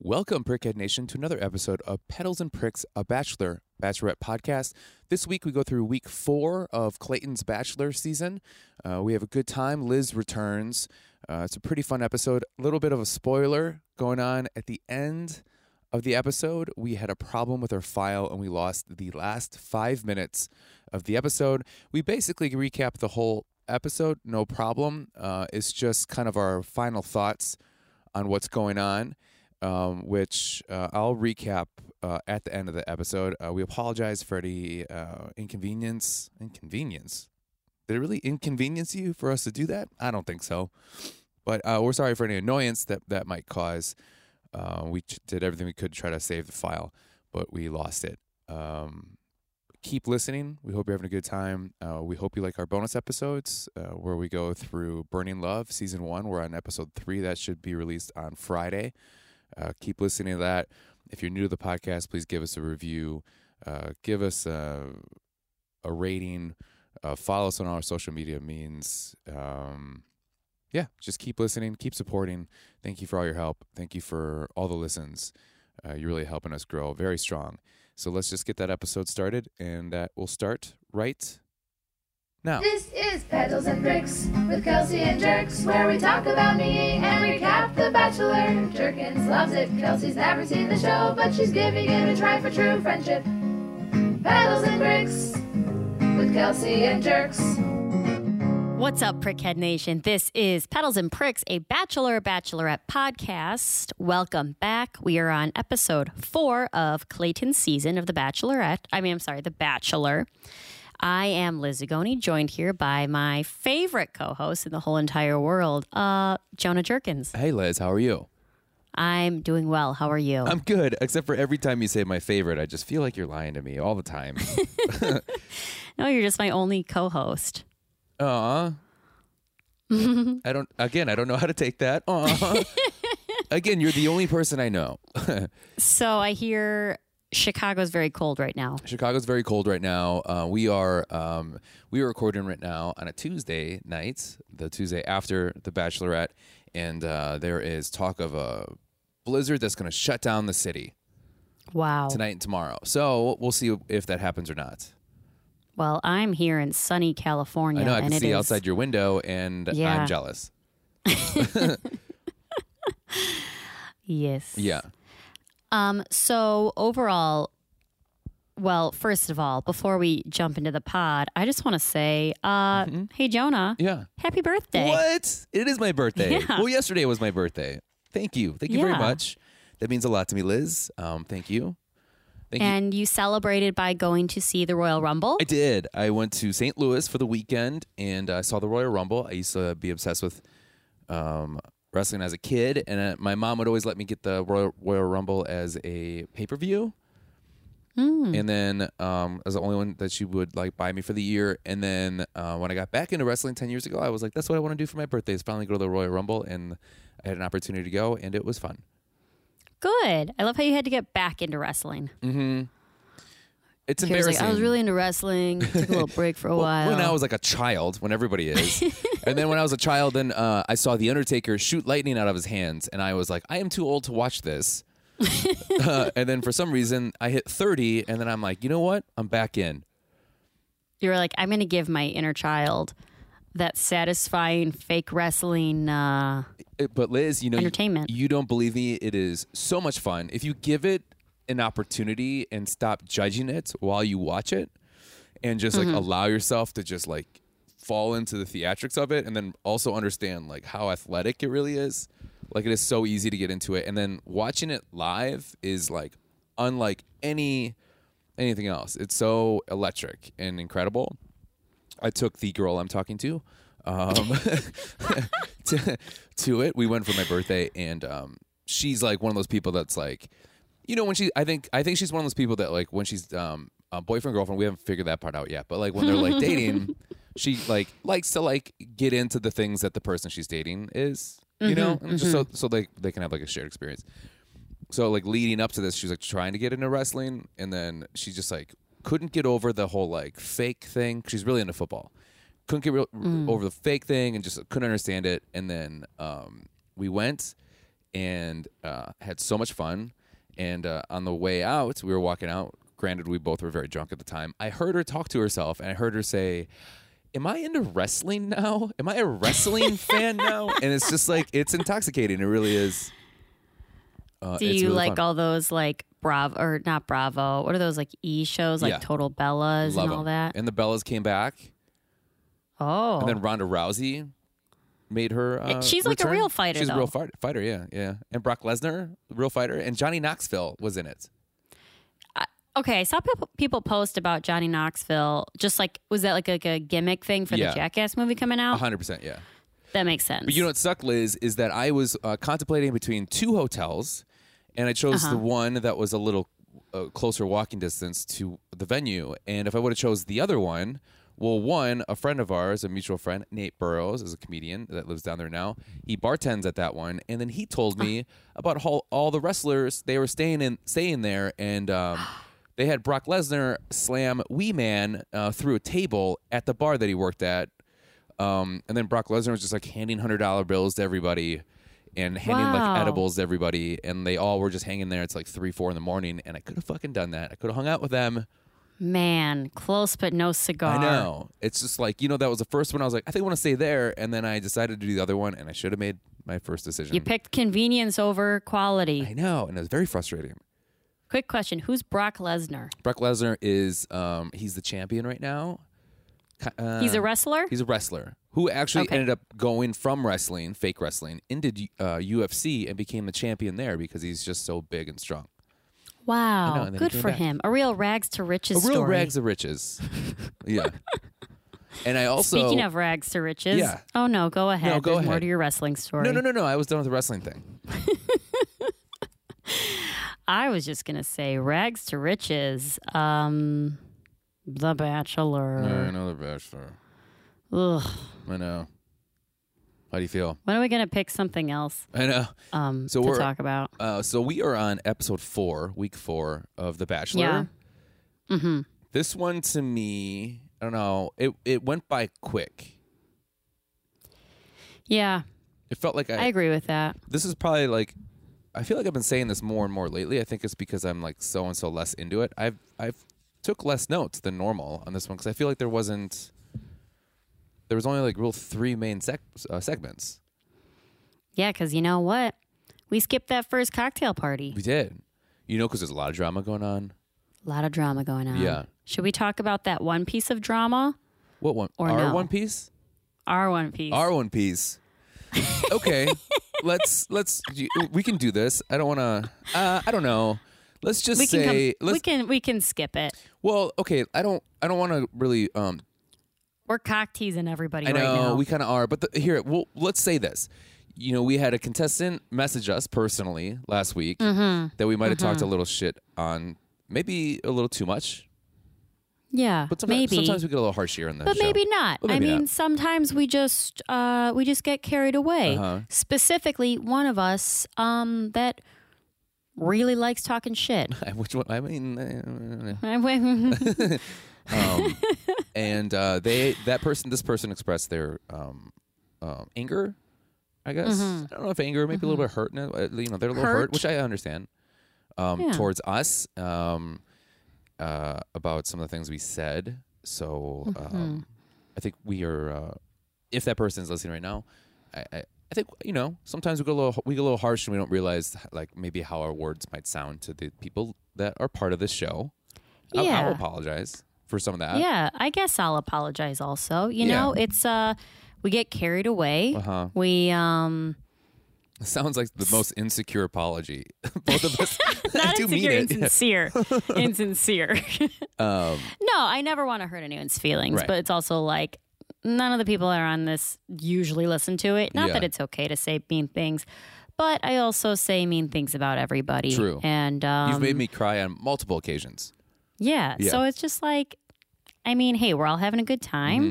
Welcome, Prickhead Nation, to another episode of Petals and Pricks, a Bachelor Bachelorette podcast. This week we go through week four of Clayton's Bachelor season. Uh, we have a good time. Liz returns. Uh, it's a pretty fun episode. A little bit of a spoiler going on at the end of the episode. We had a problem with our file and we lost the last five minutes of the episode. We basically recap the whole episode, no problem. Uh, it's just kind of our final thoughts on what's going on um, which uh, I'll recap uh, at the end of the episode. Uh, we apologize for any uh, inconvenience. Inconvenience? Did it really inconvenience you for us to do that? I don't think so. But uh, we're sorry for any annoyance that that might cause. Uh, we did everything we could to try to save the file, but we lost it. Um, keep listening. We hope you're having a good time. We hope you like our bonus episodes where we go through Burning Love season one. We're on episode three. That should be released on Friday. Uh, keep listening to that. If you're new to the podcast, please give us a review, uh, give us a, a rating, uh, follow us on our social media means. Um, yeah, just keep listening, keep supporting. Thank you for all your help. Thank you for all the listens. Uh, you're really helping us grow very strong. So let's just get that episode started, and uh, we'll start right now. This is Petals and Pricks with Kelsey and Jerks, where we talk about me and recap The Bachelor. Jerkins loves it. Kelsey's never seen the show, but she's giving it a try for true friendship. Petals and Pricks with Kelsey and Jerks. What's up, Prickhead Nation? This is Petals and Pricks, a Bachelor Bachelorette podcast. Welcome back. We are on episode four of Clayton's season of The Bachelorette. I mean, I'm sorry, The Bachelor. I am Liz Zagoni, joined here by my favorite co-host in the whole entire world, uh, Jonah Jerkins. Hey, Liz, how are you? I'm doing well. How are you? I'm good, except for every time you say my favorite, I just feel like you're lying to me all the time. no, you're just my only co-host. Aw. I don't, again, I don't know how to take that. Aw. again, you're the only person I know. So I hear Chicago's very cold right now. Chicago's very cold right now. Uh, we are um, we are recording right now on a Tuesday night, the Tuesday after the Bachelorette, and uh, there is talk of a blizzard that's going to shut down the city Wow. tonight and tomorrow. So we'll see if that happens or not. Well, I'm here in sunny California. I know I can see is- outside your window, and Yeah. I'm jealous. Yes. Yeah. Um. So overall, well, first of all, before we jump into the pod, I just want to say, uh, hey Jonah, Mm-hmm. Yeah. happy birthday! What? It is my birthday. Yeah. Well, yesterday was my birthday. Thank you. Thank you very much. That means a lot to me, Liz. Um, thank you. Thank you. And you celebrated by going to see the Royal Rumble. I did. I went to St. Louis for the weekend and I saw the Royal Rumble. I used to be obsessed with um, wrestling as a kid, and uh, my mom would always let me get the Royal, Royal Rumble as a pay per view. And then um, as the only one that she would like buy me for the year. And then uh, when I got back into wrestling ten years ago, I was like, "That's what I want to do for my birthday: is finally go to the Royal Rumble." And I had an opportunity to go, and it was fun. Good. I love how you had to get back into wrestling. It's He was embarrassing. like, I was really into wrestling. Took a little break for a Well, while. When I was like a child, when everybody is, and then when I was a child, then uh, I saw the Undertaker shoot lightning out of his hands, and I was like, I am too old to watch this. uh, and then for some reason, I hit thirty, and then I'm like, you know what? I'm back in. you were like, I'm going to give my inner child that satisfying fake wrestling. Uh, Uh, But Liz, you know, you- Entertainment. You, don't believe me. It is so much fun if you give it an opportunity and stop judging it while you watch it, and just like allow yourself to just like fall into the theatrics of it, and then also understand like how athletic it really is. Like it is so easy to get into it, and then watching it live is like unlike any anything else. It's so electric and incredible. I took the girl I'm talking to um, to, to it. We went for my birthday, and um, she's like one of those people that's like, you know, when she, I think, I think she's one of those people that like when she's um, uh, boyfriend girlfriend. We haven't figured that part out yet, but like when they're like dating, she like likes to like get into the things that the person she's dating is, you know, and just so so they they can have like a shared experience. So like leading up to this, she was like trying to get into wrestling, and then she just like couldn't get over the whole like fake thing. She's really into football. Couldn't get real, over the fake thing, and just couldn't understand it. And then um, we went, and uh, had so much fun. And uh, on the way out, we were walking out. Granted, we both were very drunk at the time. I heard her talk to herself, and I heard her say, "Am I into wrestling now? Am I a wrestling fan now?" And it's just like it's intoxicating. It really is. Uh, Do you really like fun. all those like Bravo or not Bravo? What are those like E shows like Yeah. Total Bellas Love and all that? And the Bellas came back, Oh, and then Ronda Rousey made her. Uh, she's like a real fighter, She's a real though. fight, fighter, yeah, yeah. And Brock Lesnar, real fighter, and Johnny Knoxville was in it. okay. I saw people, people post about Johnny Knoxville. Just like was that like a, like a gimmick thing for Yeah. the Jackass movie coming out? hundred percent, yeah. That makes sense. But you know what sucked, Liz, is that I was uh, contemplating between two hotels, and I chose Uh-huh. the one that was a little uh, closer walking distance to the venue. And if I would have chose the other one, well, one, a friend of ours, a mutual friend, Nate Burrows, is a comedian that lives down there now. He bartends at that one, and then he told me about how all the wrestlers they were staying in, staying there, and. Um, They had Brock Lesnar slam Wee Man uh, through a table at the bar that he worked at, um, and then Brock Lesnar was just like handing hundred dollar bills to everybody and handing Wow. like edibles to everybody, and they all were just hanging there. It's like three, four in the morning, and I could have fucking done that. I could have hung out with them. Man, close but no cigar. I know. It's just like you know that was the first one. I was like, I think I want to stay there, and then I decided to do the other one, and I should have made my first decision. You picked convenience over quality. I know, and it was very frustrating. Quick question: Who's Brock Lesnar? Brock Lesnar is um, he's the champion right now. Uh, He's a wrestler. He's a wrestler who actually Okay. ended up going from wrestling, fake wrestling, into uh, UFC and became the champion there because he's just so big and strong. Wow, know, and then he good for back. him. A real rags to riches a real story. rags to riches. yeah. And I also Speaking of rags to riches, Yeah. oh no, go ahead. No, go There's more ahead. to your wrestling story. no, no, no, no. I was done with the wrestling thing. I was just gonna say rags to riches. Um, The Bachelor. I know the bachelor. Ugh. I know. How do you feel? When are we gonna pick something else I know. um, So to we're- talk about? Uh, so we are on episode four, week four of The Bachelor. Yeah. Mm-hmm. This one to me, I don't know. It it went by quick. Yeah, It felt like I agree with that. this is probably like I feel like I've been saying this more and more lately. I think it's because I'm like so and so less into it. I've I've took less notes than normal on this one because I feel like there wasn't there was only like real three main sec- uh, segments. Yeah, because you know what? We skipped that first cocktail party. We did, you know, because there's a lot of drama going on. A lot of drama going on. Yeah. Should we talk about that one piece of drama? What one? Or Our no. One Piece. Our one piece. Our One Piece. okay, let's let's we can do this. I don't want to. Uh, I don't know. Let's just we say come, let's. we can we can skip it. well, okay. I don't. I don't want to really um, We're cock teasing everybody I right know now. we kind of are, but the, here, well, let's say this. You know, we had a contestant message us personally last week Mm-hmm. that we might have talked a little shit on, maybe a little too much. yeah, But sometimes, maybe. sometimes we get a little harsh here in the but show. maybe not. But I mean, not. sometimes we just uh, we just get carried away. Uh-huh. Specifically, one of us um, that really likes talking shit. Which one? I mean, uh, yeah, um, and uh, they that person, this person expressed their um, um, anger. I guess I don't know if anger, maybe a little bit hurt. uh, You know, they're a little hurt, Hurt. which I understand. Um, Yeah. Towards us, um, uh, about some of the things we said. So Mm-hmm. um, I think we are. Uh, if that person is listening right now, I, I, I think you know sometimes we go a little we get a little harsh and we don't realize like maybe how our words might sound to the people that are part of this show. Yeah. I'll apologize for some of that. yeah, I guess I'll apologize. Also, you Yeah. know, it's uh, we get carried away. Uh-huh. We um, sounds like the most insecure apology. Both of us. I not do mean insecure, it. insincere, insincere. Um, No, I never want to hurt anyone's feelings, Right. but it's also like none of the people that are on this usually listen to it. Not Yeah. that it's okay to say mean things, but I also say mean things about everybody. True. And um, you've made me cry on multiple occasions. Yeah, Yeah. So it's just like, I mean, hey, we're all having a good time,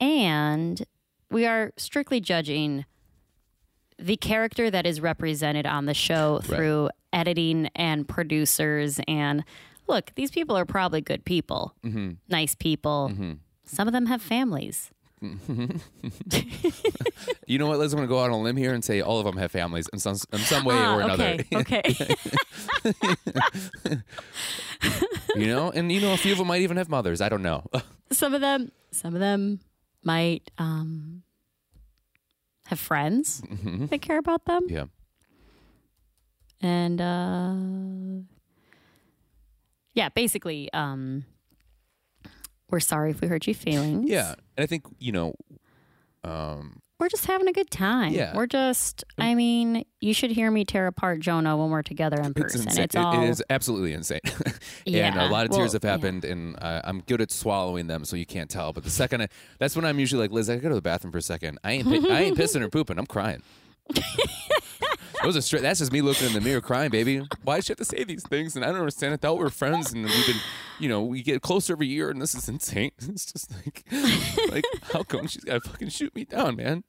Mm-hmm. and we are strictly judging the character that is represented on the show through editing and producers. And look these people are probably good people. Mm-hmm. nice people. Some of them have families you know what, Liz? I'm going to go out on a limb here and say all of them have families in some in some way Ah, or another. okay, okay. you know, and you know, a few of them might even have mothers. I don't know. some of them, some of them might um, have friends that care about them, yeah. and uh, yeah, basically, um, we're sorry if we hurt your feelings. Yeah. And I think, you know, um, we're just having a good time. Yeah. we're just. I mean, you should hear me tear apart Jonah when we're together in it's person. insane. It's all. it is absolutely insane. and Yeah, a lot of well, tears have yeah. happened, and uh, I'm good at swallowing them, so you can't tell. But the second, I, that's when I'm usually like, Liz, I gotta go to the bathroom for a second. I ain't, I ain't pissing or pooping. I'm crying. Those are straight. That's just me looking in the mirror, crying, baby. Why should to say these things? And I don't understand. I thought we were friends, and we've been, you know, we get closer every year, and this is insane. It's just like, like, how come she's gotta fucking shoot me down, man?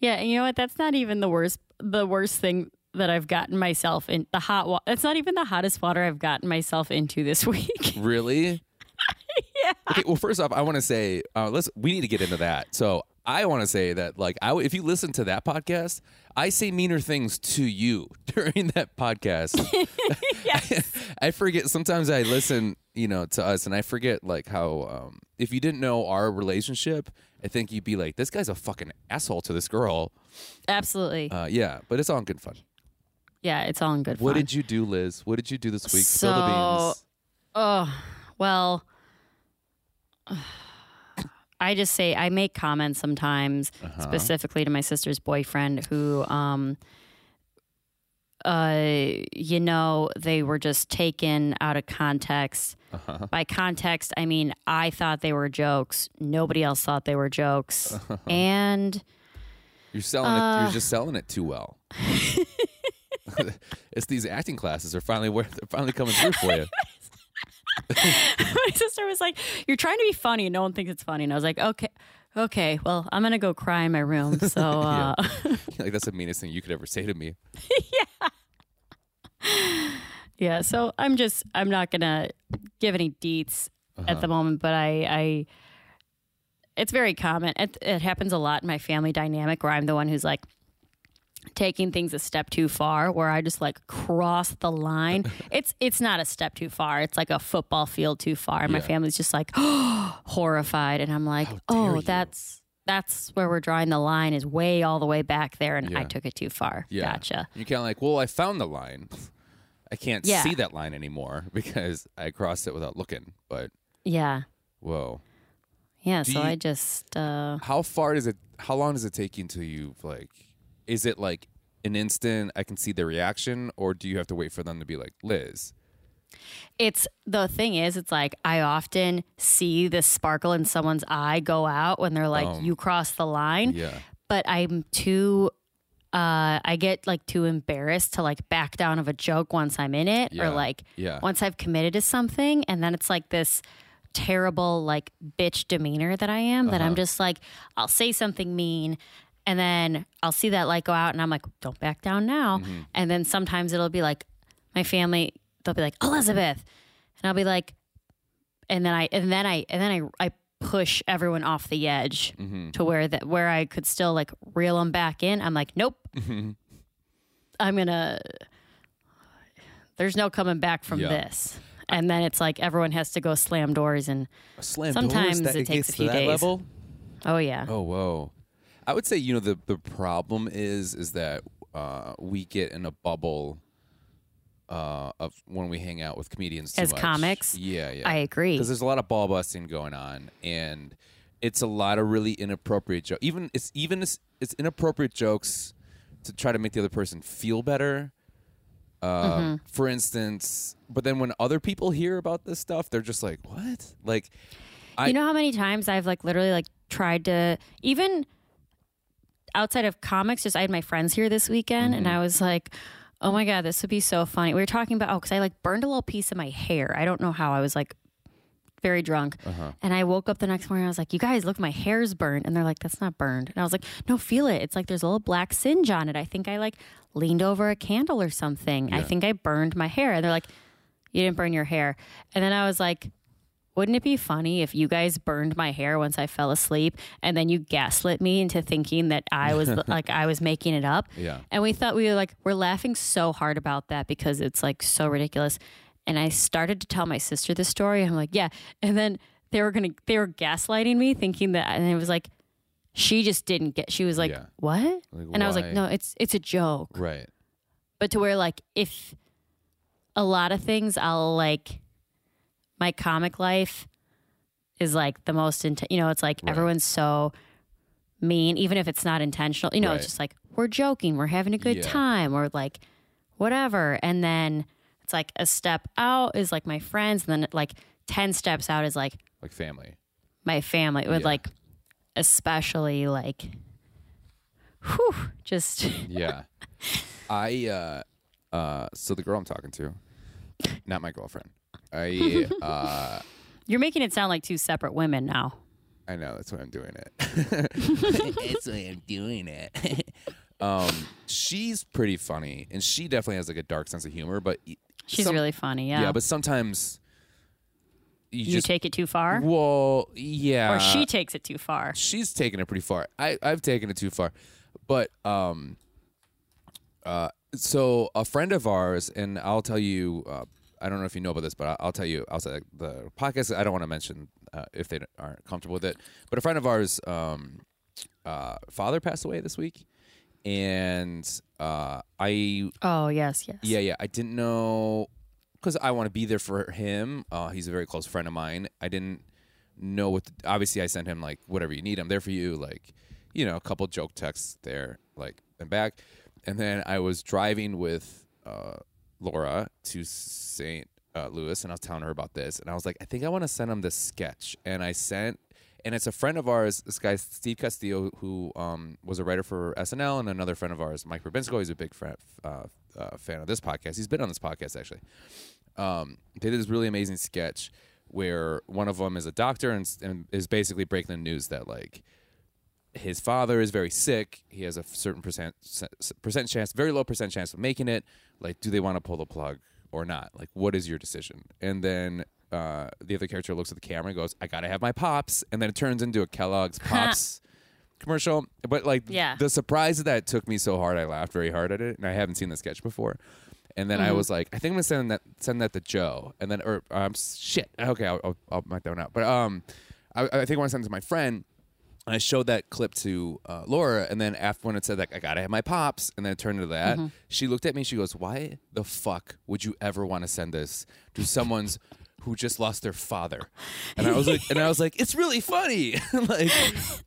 Yeah, and you know what? That's not even the worst. The worst thing that I've gotten myself in the hot water. That's not even the hottest water I've gotten myself into this week. Really? yeah. Okay, well, first off, I want to say, uh, let's we need to get into that. So I want to say that, like, I, if you listen to that podcast, I say meaner things to you during that podcast. I forget. Sometimes I listen, you know, to us, and I forget like how um, if you didn't know our relationship, I think you'd be like, this guy's a fucking asshole to this girl. Absolutely. Uh, yeah, but it's all in good fun. yeah, it's all in good fun. What fun. did you do, Liz? What did you do this week? Spill the beans. Oh, well, I just say I make comments sometimes, Uh-huh. specifically to my sister's boyfriend, who, um, uh, you know, they were just taken out of context. Uh-huh. By context, I mean I thought they were jokes. Nobody else thought they were jokes, Uh-huh. and You're selling it. Uh. You're just selling it too well. it's these acting classes are finally where they're finally coming through for you. my sister was like, "You're trying to be funny, and no one thinks it's funny." And I was like, "Okay, okay, well, I'm gonna go cry in my room." So, uh, like that's the meanest thing you could ever say to me. yeah. Yeah. So I'm just, I'm not gonna give any deets at the moment, but I, I, it's very common. It, it happens a lot in my family dynamic where I'm the one who's like taking things a step too far where I just like cross the line. it's it's not a step too far. It's like a football field too far. And my family's just like oh, horrified and I'm like, "Oh, you." that's that's where we're drawing the line is way all the way back there and I took it too far." Yeah. Gotcha. You're kind of like, well, I found the line. I can't Yeah. see that line anymore because I crossed it without looking. But Yeah. whoa, Yeah, Do so you- I just uh how far does it? How long does it take you until you like? Is it like an instant? I can see the reaction, or do you have to wait for them to be like, Liz? it's the thing is it's like I often see the sparkle in someone's eye go out when they're like Um, you cross the line, Yeah. but I'm too uh I get like too embarrassed to like back down of a joke once I'm in it Yeah. or like Yeah. once I've committed to something and then it's like this terrible like bitch demeanor that I am that I'm Uh-huh. just like I'll say something mean and then I'll see that light go out and I'm like don't back down now Mm-hmm. and then sometimes it'll be like my family they'll be like Elizabeth and I'll be like and then I and then I and then I I push everyone off the edge Mm-hmm. to where that where I could still like reel them back in I'm like nope Mm-hmm. I'm gonna there's no coming back from Yeah. this. And then it's like everyone has to go slam doors and Slam Sometimes doors, that it takes a few days. level. oh yeah. Oh whoa! I would say you know the the problem is is that uh, we get in a bubble uh, of when we hang out with comedians too As much. comics? Yeah, yeah. I agree. because there's a lot of ball busting going on, and it's a lot of really inappropriate jokes. Even it's even it's, it's inappropriate jokes to try to make the other person feel better. Uh, Mm-hmm. For instance, but then when other people hear about this stuff, they're just like, "What?" Like, I- you know how many times I've like literally like tried to even outside of comics, just I had my friends here this weekend and Mm-hmm. I was like, oh my God, this would be so funny. We were talking about, oh, because I like burned a little piece of my hair. I don't know how. I was like very drunk. Uh-huh. And I woke up the next morning. I was like, you guys, look, my hair's burned. And they're like, that's not burned. And I was like, no, feel it. It's like there's a little black singe on it. I think I like leaned over a candle or something. I think I burned my hair. And they're like, you didn't burn your hair. And then I was like, wouldn't it be funny if you guys burned my hair once I fell asleep and then you gaslit me into thinking that I was like I was making it up? Yeah. And we thought we were like, we're laughing so hard about that because it's like so ridiculous. And I started to tell my sister this story. I'm like, yeah. And then they were gonna they were gaslighting me, thinking that and it was like she just didn't get she was like, Yeah. What? Like, and I was like, No, it's it's a joke Right. but to where like if a lot of things I'll like my comic life is like the most int- you know it's like Right. everyone's so mean even if it's not intentional you know Right. it's just like we're joking we're having a good Yeah. time or like whatever and then it's like a step out is like my friends and then like 10 steps out is like Like family. my family with Yeah. like especially like whew, just Yeah. I uh uh so the girl I'm talking to, not my girlfriend. I uh you're making it sound like two separate women now I know that's why I'm doing it. that's why I'm doing it. um she's pretty funny and she definitely has like a dark sense of humor, but she's some- really funny yeah yeah, but sometimes you, you just take it too far well, yeah. or she takes it too far she's taken it pretty far. I I've taken it too far, but um, uh, so a friend of ours, and I'll tell you. Uh, I don't know if you know about this, but I'll tell you outside the podcast. I don't want to mention uh, if they aren't comfortable with it. But a friend of ours, um, uh, father passed away this week, and uh, I oh yes yes yeah, yeah. I didn't know because I want to be there for him. Uh, he's a very close friend of mine. I didn't know what. To, obviously, I sent him like whatever you need. I'm there for you. Like, you know, a couple joke texts there, like and back. And then I was driving with uh, Laura to St. Uh, Louis, and I was telling her about this, and I was like, I think I want to send him this sketch, and I sent. And it's a friend of ours, this guy Steve Castillo, who um, was a writer for SNL, and another friend of ours, Mike Rubinsko. He's a big friend, uh, uh, fan of this podcast. He's been on this podcast actually. Um, they did this really amazing sketch where one of them is a doctor and, and is basically breaking the news that like his father is very sick. He has a certain percent percent chance, very low percent chance of making it. Like, do they want to pull the plug or not? Like, what is your decision? And then uh, the other character looks at the camera and goes, "I gotta have my pops," and then it turns into a Kellogg's Pops commercial. But like, Yeah. the surprise of that took me so hard, I laughed very hard at it, and I haven't seen the sketch before. And then I was like, I think I'm gonna send that send that to Joe, and then or um shit, okay, I'll I'll, I'll mark that one out. But um, I, I think I want to send it to my friend. And I showed that clip to uh, Laura, and then after when it said like I gotta have my pops, and then it turned to that, she looked at me. She goes, "Why the fuck would you ever want to send this to someone's who just lost their father?" And I was like, and I was like, "It's really funny. like,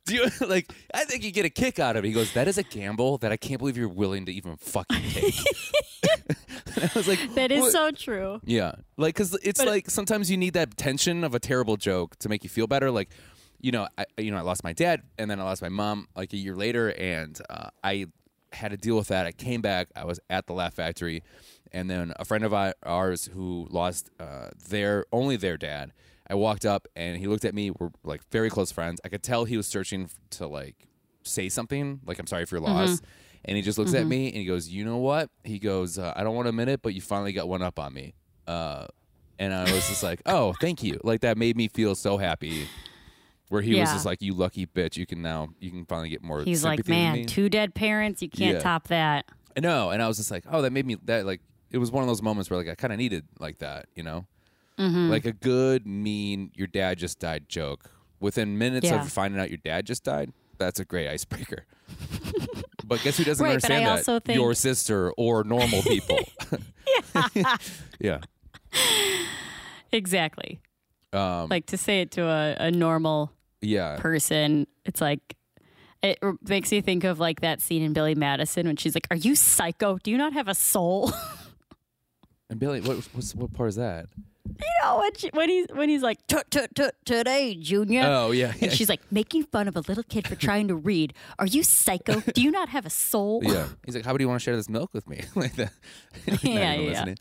do you like? I think you get a kick out of it." He goes, "That is a gamble that I can't believe you're willing to even fucking take." I was like, that is "What?" so true Yeah, like because it's But- like sometimes you need that tension of a terrible joke to make you feel better. Like, you know, I you know I lost my dad and then I lost my mom like a year later, and uh, I had to deal with that. I came back. I was at the Laugh Factory, and then a friend of ours who lost uh, their only their dad. I walked up and he looked at me. We're like very close friends. I could tell he was searching to like say something like I'm sorry for your loss. And he just looks at me and he goes, "You know what?" He goes, uh, "I don't want to admit it, but you finally got one up on me." Uh, and I was just like, "Oh, thank you!" Like that made me feel so happy. Where he was Yeah. just like, "You lucky bitch! You can now you can finally get more." he's like sympathy than man me." two dead parents you can't Yeah. top that I know, and I was just like, "Oh, that made me that like." It was one of those moments where like I kind of needed like that, you know, Mm-hmm. like a good, mean, your dad just died joke. Within minutes Yeah. of finding out your dad just died, that's a great icebreaker. but guess who doesn't Right, but I understand that? also think- Your sister or normal people. yeah. exactly Um, like to say it to a, a normal yeah. person it's like it makes me think of like that scene in Billy Madison when she's like, "Are you psycho? Do you not have a soul?" And Billy, what what's, what part is that? you know when, she, when he's when he's like, "Tut tut tut today, Junior." Oh yeah, yeah. And she's like making fun of a little kid for trying to read. Are you psycho? Do you not have a soul? yeah. He's like, "How about you want to share this milk with me?" like that. Yeah, yeah. listening.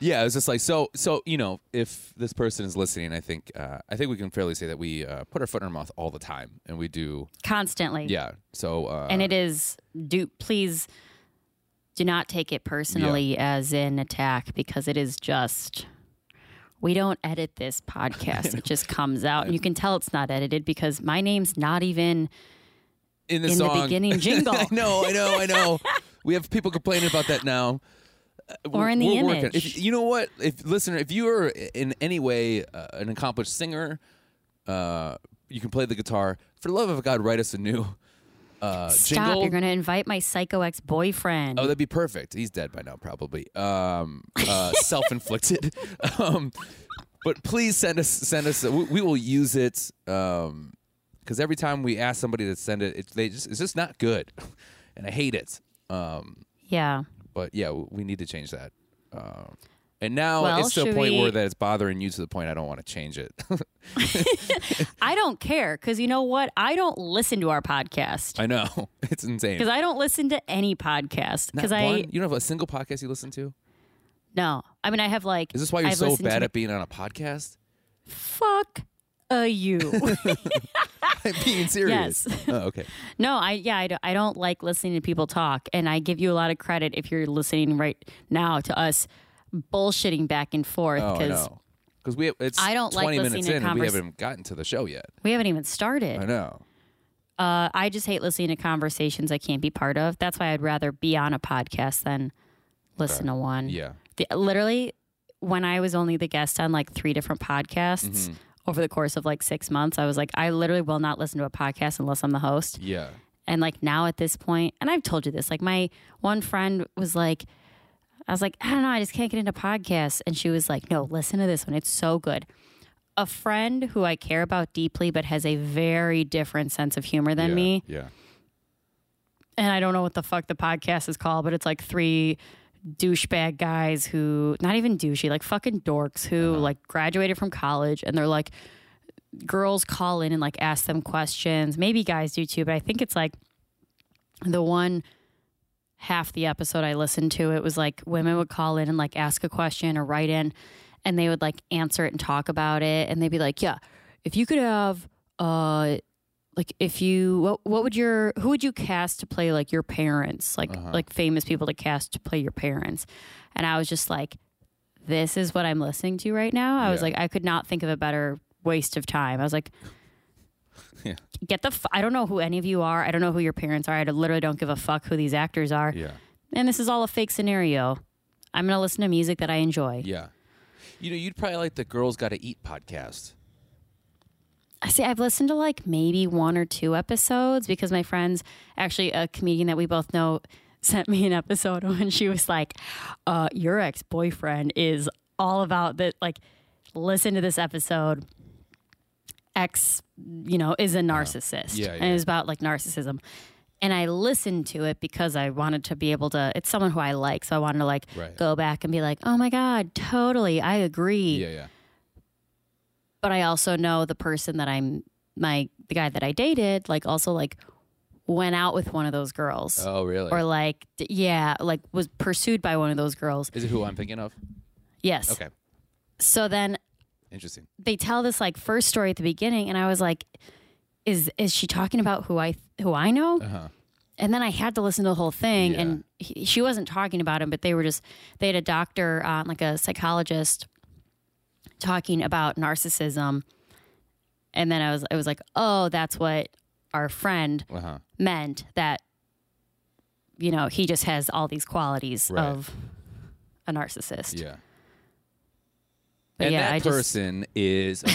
Yeah, it was just like so. So you know, if this person is listening, I think uh, I think we can fairly say that we uh, put our foot in our mouth all the time, and we do. Constantly. Yeah. So uh, And it is do please do not take it personally as an attack because it is just we don't edit this podcast. it just comes out. And you can tell it's not edited because my name's not even In the in the beginning jingle. I know, I know, I know. we have people complaining about that now. Or in the image. If, you know what? If listener, if you are in any way uh, an accomplished singer, uh, you can play the guitar. For the love of God, write us a new uh, Stop. jingle. You're going to invite my psycho ex boyfriend. Oh, that'd be perfect. He's dead by now, probably. Um, uh, self-inflicted. um, but please send us, send us. We, we will use it because every time we ask somebody to send it, it they just, it's just not good, and I hate it. Um, yeah. But yeah, we need to change that. Um, and now Well, it's to a point we- where that it's bothering you to the point I don't want to change it. I don't care because you know what? I don't listen to our podcast I know it's insane. because I don't listen to any podcast because? I you don't have a single podcast you listen to. no. I mean, I have like. Is this why you're I've so bad to- at being on a podcast? Fuck uh, you. I'm being serious. Yes. Oh, okay. no, I yeah, I don't, I don't like listening to people talk, and I give you a lot of credit if you're listening right now to us bullshitting back and forth Oh, because know. Because we have, it's I don't like 20 listening minutes in and we haven't gotten to the show yet. we haven't even started. I know. Uh, I just hate listening to conversations I can't be part of. That's why I'd rather be on a podcast than listen to one. Yeah. The, literally, when I was only the guest on like three different podcasts Mm-hmm. Over the course of like six months, I was like, I literally will not listen to a podcast unless I'm the host. Yeah. And like now at this point, and I've told you this, like my one friend was like, I was like, I don't know, I just can't get into podcasts. And she was like, no, listen to this one. It's so good. A friend who I care about deeply, but has a very different sense of humor than yeah. me. Yeah. And I don't know what the fuck the podcast is called, but it's like three douchebag guys who, not even douchey, like fucking dorks who like graduated from college and they're like, girls call in and like ask them questions. Maybe guys do too, but I think it's like the one half the episode I listened to, it was like women would call in and like ask a question or write in and they would like answer it and talk about it. And they'd be like, yeah, if you could have, uh, like if you what what would your who would you cast to play like your parents like Uh-huh. like famous people to cast to play your parents and i was just like this is what i'm listening to right now i was like i could not think of a better waste of time i was like Yeah. get the f- i don't know who any of you are i don't know who your parents are i literally don't give a fuck who these actors are Yeah. and this is all a fake scenario i'm gonna listen to music that i enjoy Yeah. You know, you'd probably like the Girls Gotta Eat podcast. I see. I've listened to like maybe one or two episodes because my friends, actually a comedian that we both know, sent me an episode when she was like, uh, "Your ex boyfriend is all about that." Like, listen to this episode. X, you know, is a narcissist. Yeah, and yeah. it was about like narcissism. And I listened to it because I wanted to be able to. It's someone who I like, so I wanted to like Right. go back and be like, "Oh my god, totally, I agree." Yeah, yeah. But I also know the person that I'm my the guy that I dated like also like went out with one of those girls Oh, really? or like d- yeah like was pursued by one of those girls Is it who I'm thinking of? yes Okay. so then Interesting. they tell this like first story at the beginning and I was like is is she talking about who I who I know Uh-huh. and then I had to listen to the whole thing Yeah. and he, she wasn't talking about him but they were just they had a doctor uh, like a psychologist talking about narcissism and then I was I was like oh that's what our friend Uh-huh. meant that you know he just has all these qualities Right. of a narcissist Yeah. but and yeah that I just person is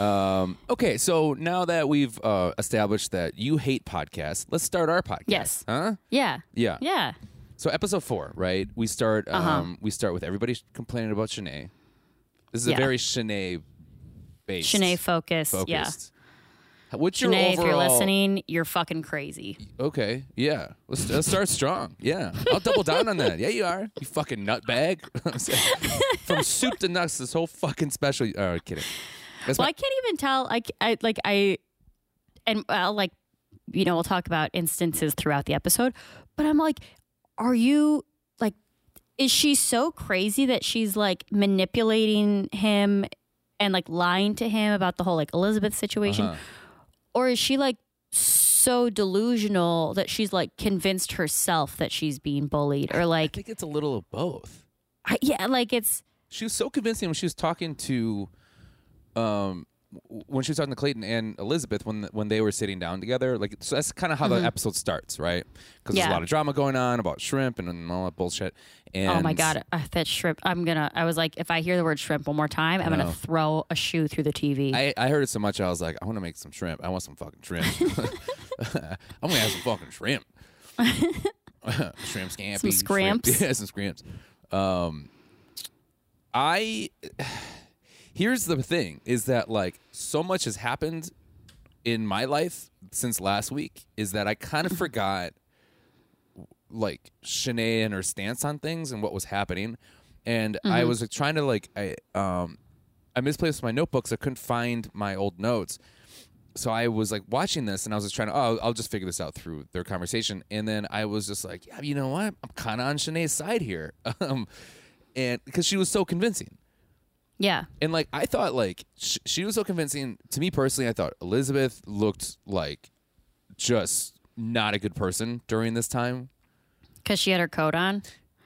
um, okay so now that we've uh, established that you hate podcasts let's start our podcast Yes. huh yeah yeah yeah so episode four right we start um, Uh-huh. we start with everybody complaining about Shanae this is a very Shanae based Shanae focus yeah focused what's your Shanae, if you're listening, you're fucking crazy. Okay, yeah. Let's, let's start strong. Yeah, I'll double down on that. Yeah, you are. You fucking nutbag. From soup to nuts, this whole fucking special. Oh, kidding. That's Well, my, I can't even tell. I, I like I, and well, like you know, we'll talk about instances throughout the episode. But I'm like, are you like, is she so crazy that she's like manipulating him and like lying to him about the whole like Elizabeth situation, Uh-huh. or is she like so delusional that she's like convinced herself that she's being bullied, or like I think it's a little of both. I, yeah, like it's she was so convincing when she was talking to um when she was talking to Clayton and Elizabeth when when they were sitting down together like so that's kind of how the episode starts right because there's Mm-hmm. A lot of drama going on about shrimp and, and all that bullshit and oh my god, uh, that shrimp. I'm gonna. I was like, if I hear the word shrimp one more time, I'm gonna throw a shoe through the TV. I, I heard it so much I was like I want to make some shrimp I want some fucking shrimp I'm gonna have some fucking shrimp shrimp scampi Some shrimp- scramps? yeah some scramps um I here's the thing is that like so much has happened in my life since last week is that I kind of forgot like Shanae and her stance on things and what was happening. And I was like, trying to like I um I misplaced my notebooks. I couldn't find my old notes. So I was like watching this and I was just trying to oh I'll just figure this out through their conversation. And then I was just like, yeah, you know what? I'm kind of on Shanae's side here. Um and because she was so convincing. Yeah, And like I thought, like sh- she was so convincing to me personally. I thought Elizabeth looked like just not a good person during this time. because she had her coat on.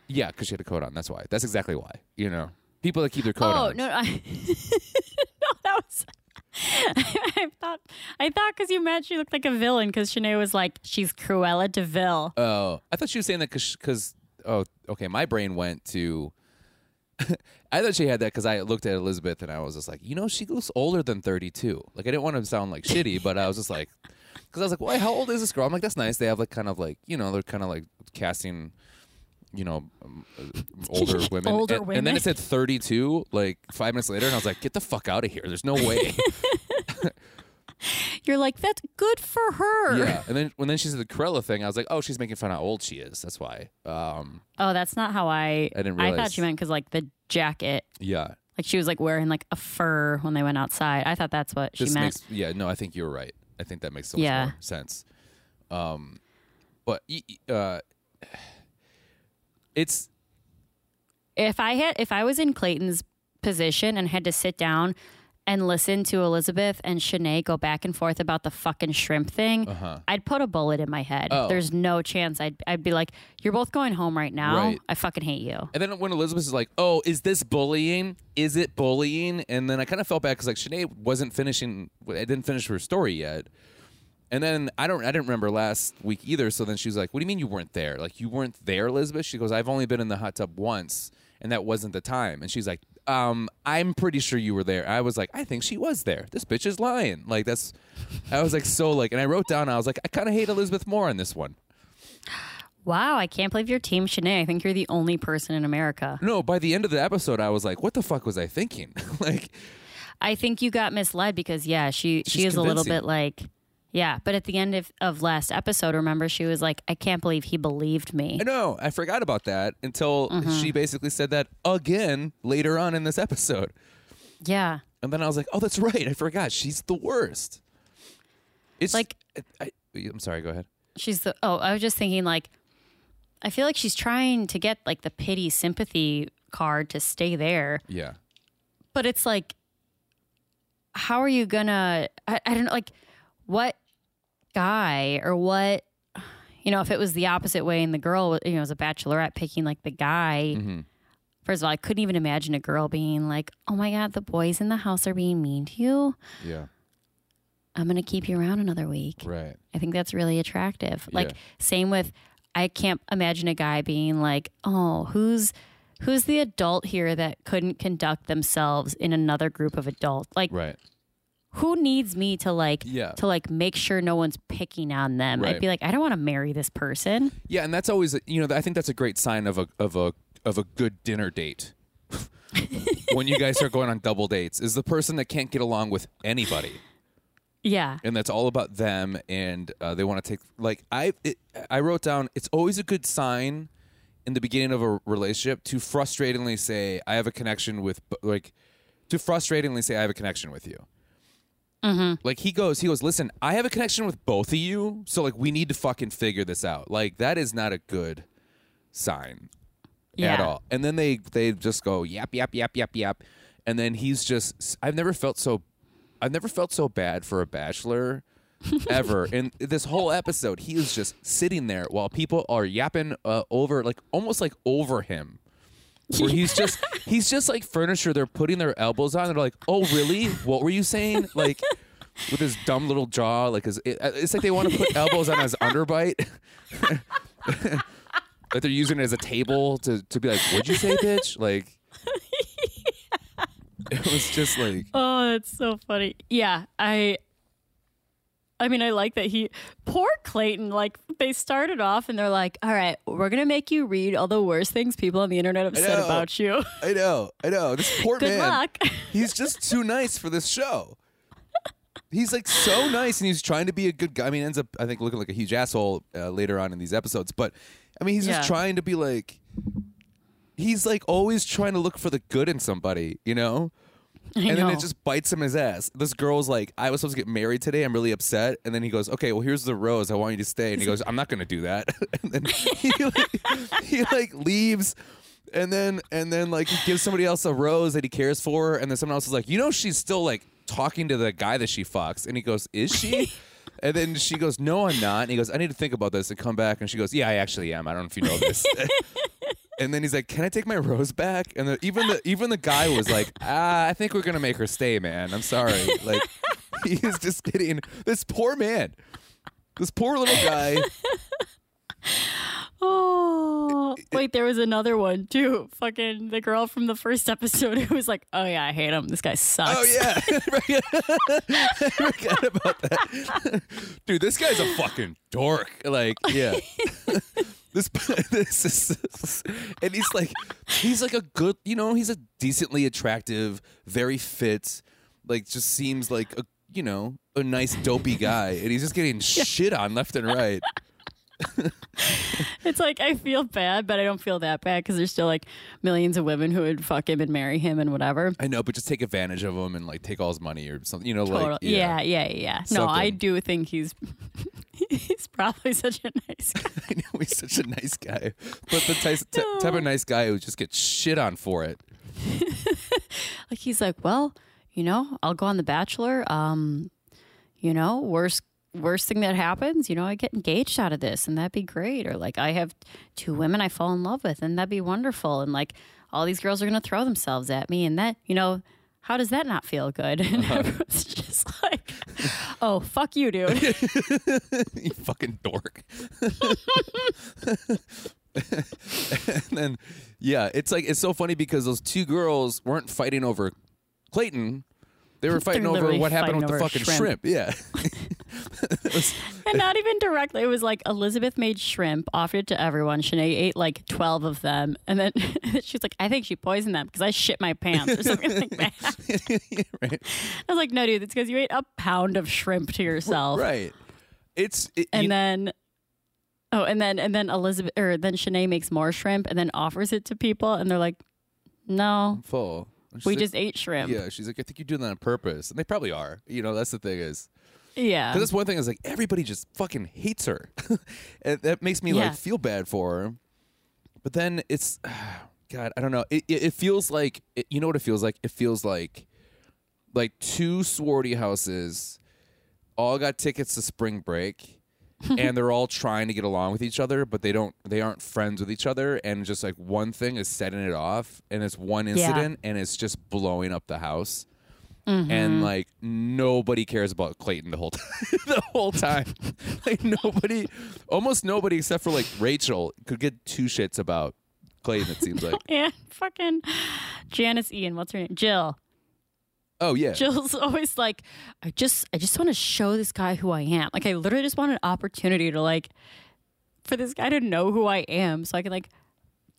Yeah, because she had a coat on. That's why. That's exactly why. You know, people that keep their coat oh on. no, I, no, that was. I thought I thought because you meant she looked like a villain because Shanae was like she's Cruella de Vil. Oh, I thought she was saying that because oh, okay. My brain went to. I thought she had that because I looked at Elizabeth and I was just like, you know, she looks older than thirty-two. Like I didn't want to sound like shitty, but I was just like, because I was like, why? How old is this girl? I'm like, that's nice. They have like kind of like you know they're kind of like casting, you know, um, uh, older women. Older and, and then it said thirty-two like five minutes later, and I was like, get the fuck out of here. There's no way. You're like that's good for her. yeah. And then when then she said the Cruella thing, I was like, oh, she's making fun of how old she is. That's why. Um. Oh, that's not how I. I didn't I realize. thought she meant because like the jacket, Yeah. like she was like wearing like a fur when they went outside. I thought that's what she this meant. makes yeah no i think you're right i think that makes so Yeah. much more sense um but uh it's if I had if I was in Clayton's position and had to sit down and listen to Elizabeth and Shanae go back and forth about the fucking shrimp thing, uh-huh I'd put a bullet in my head. Oh. There's no chance. I'd I'd be like, "You're both going home right now. Right. I fucking hate you." and then when elizabeth is like oh is this bullying is it bullying and then i kind of felt bad because like Shanae wasn't finishing i didn't finish her story yet and then I don't I didn't remember last week either. So then she was like, "What do you mean you weren't there? Like you weren't there, Elizabeth?" She goes, "I've only been in the hot tub once, and that wasn't the time." And she's like, "Um, I'm pretty sure you were there." I was like, "I think she was there. This bitch is lying." Like that's, I was like so like, and I wrote down, I was like, I kind of hate Elizabeth more on this one. Wow, I can't believe you're Team Shanae. I think you're the only person in America. No, by the end of the episode, I was like, "What the fuck was I thinking?" like, I think you got misled because yeah, she she is a little bit like yeah, but at the end of, of last episode, remember she was like, I can't believe he believed me. I know I forgot about that until mm-hmm. she basically said that again later on in this episode. Yeah. And then I was like, "Oh, that's right. I forgot. She's the worst." It's Like- I, am sorry. Go ahead. She's the oh, I was just thinking like I feel like she's trying to get like the pity sympathy card to stay there, Yeah. but it's like how are you gonna I, I don't know like what guy or what you know if it was the opposite way and the girl you know was a bachelorette picking like the guy Mm-hmm. first of all i couldn't even imagine a girl being like oh my god the boys in the house are being mean to you Yeah. i'm gonna keep you around another week Right. I think that's really attractive. Like Yeah. same with I can't imagine a guy being like, "Oh, who's who's the adult here that couldn't conduct themselves in another group of adults? Like Right. Who needs me to like Yeah. to like make sure no one's picking on them? Right. I'd be like, I don't want to marry this person. Yeah, and that's always you know I think that's a great sign of a of a of a good dinner date. when you guys are going on double dates, is the person that can't get along with anybody. Yeah. and that's all about them and uh, they want to take like i it, i wrote down it's always a good sign in the beginning of a relationship to frustratingly say i have a connection with like to frustratingly say i have a connection with you like he goes he goes listen i have a connection with both of you so like we need to fucking figure this out like that is not a good sign at all. And then they they just go yap yap yap yap yap, and then he's just I've never felt so I've never felt so bad for a bachelor ever. In this whole episode, he is just sitting there while people are yapping uh, over like almost like over him. Where he's just he's just like furniture. They're putting their elbows on. They're like, "Oh, really? What were you saying?" Like with his dumb little jaw. Like his, it, uh, it's like they want to put elbows on his underbite. that they're using it as a table to to be like, "What'd you say, bitch?" Like. It was just like Oh, that's so funny. Yeah, I I mean, I like that he poor Clayton, like they started off and they're like, "All right, we're going to make you read all the worst things people on the internet have said about you." I know, I know. This poor Good man. luck. He's just too nice for this show. He's like so nice, and he's trying to be a good guy. I mean, ends up I think looking like a huge asshole uh, later on in these episodes. But I mean, he's Yeah. just trying to be like. He's like always trying to look for the good in somebody, you know. I and then it just bites him his ass. This girl's like, I was supposed to get married today. I'm really upset. And then he goes, Okay, well, here's the rose. I want you to stay. And he goes, I'm not going to do that. and then he like, he like leaves. And then and then like he gives somebody else a rose that he cares for. And then someone else is like, You know, she's still like talking to the guy that she fucks. And he goes, Is she? And then she goes, No, I'm not. And he goes, I need to think about this and come back. And she goes, Yeah, I actually am. I don't know if you know this. And then he's like, "Can I take my rose back?" And the, even the even the guy was like, "Ah, I think we're gonna make her stay, man. I'm sorry." Like, he is just getting this poor man, this poor little guy. Oh, wait, there was another one too. Fucking the girl from the first episode who was like, "Oh yeah, I hate him. This guy sucks." Oh yeah, I forgot about that, dude. This guy's a fucking dork. Like, yeah. This, this is, and he's like, he's like a good, you know, he's a decently attractive, very fit, like just seems like a, you know, a nice dopey guy, and he's just getting shit on left and right. It's like I feel bad, but I don't feel that bad because there's still like millions of women who would fuck him and marry him and whatever. I know, but just take advantage of him and like take all his money or something, you know, Total- like yeah, yeah, yeah. No, I do think he's he's probably such a nice guy. I know he's such a nice guy, but the type, t- type of nice guy who just gets shit on for it. Like he's like, well, you know, I'll go on The Bachelor. Um, you know, worst worst thing that happens, you know, I get engaged out of this, and that'd be great. Or like, I have two women I fall in love with, and that'd be wonderful. And like, all these girls are gonna throw themselves at me, and that, you know. How does that not feel good? And everyone's uh-huh. just like, "Oh, fuck you, dude." you fucking dork. and then, yeah, it's like it's so funny because those two girls weren't fighting over Clayton; they were fighting over what happened with the fucking shrimp. shrimp. Yeah, was- And not even directly. It was like Elizabeth made shrimp, offered it to everyone. Shanae ate like 12 of them. And then she's like, I think she poisoned them because I shit my pants or something like that. right, I was like, no, dude, it's because you ate a pound of shrimp to yourself. right. It's it, And you- then, oh, and then, and then Elizabeth, or then Shanae makes more shrimp and then offers it to people. And they're like, no, full. We like- just ate shrimp. Yeah, she's like, I think you're doing that on purpose, and they probably are. You know, that's the thing is. Yeah. Because that's one thing is like everybody just fucking hates her, and that makes me Yeah. like feel bad for her. But then it's, God, I don't know. It it, it feels like it, you know what it feels like. It feels like like two sorority houses all got tickets to spring break. and they're all trying to get along with each other, but they don't. They aren't friends with each other, and just like one thing is setting it off, and it's one incident, and it's just blowing up the house Mm-hmm. and like nobody cares about Clayton the whole time. the whole time, like nobody, almost nobody except for like Rachel could get two shits about Clayton. It seems like. and fucking Janis Ian, what's her name? Jill. Oh yeah, Jill's always like, I just I just want to show this guy who I am. Like I literally just want an opportunity to like for this guy to know who I am so I can like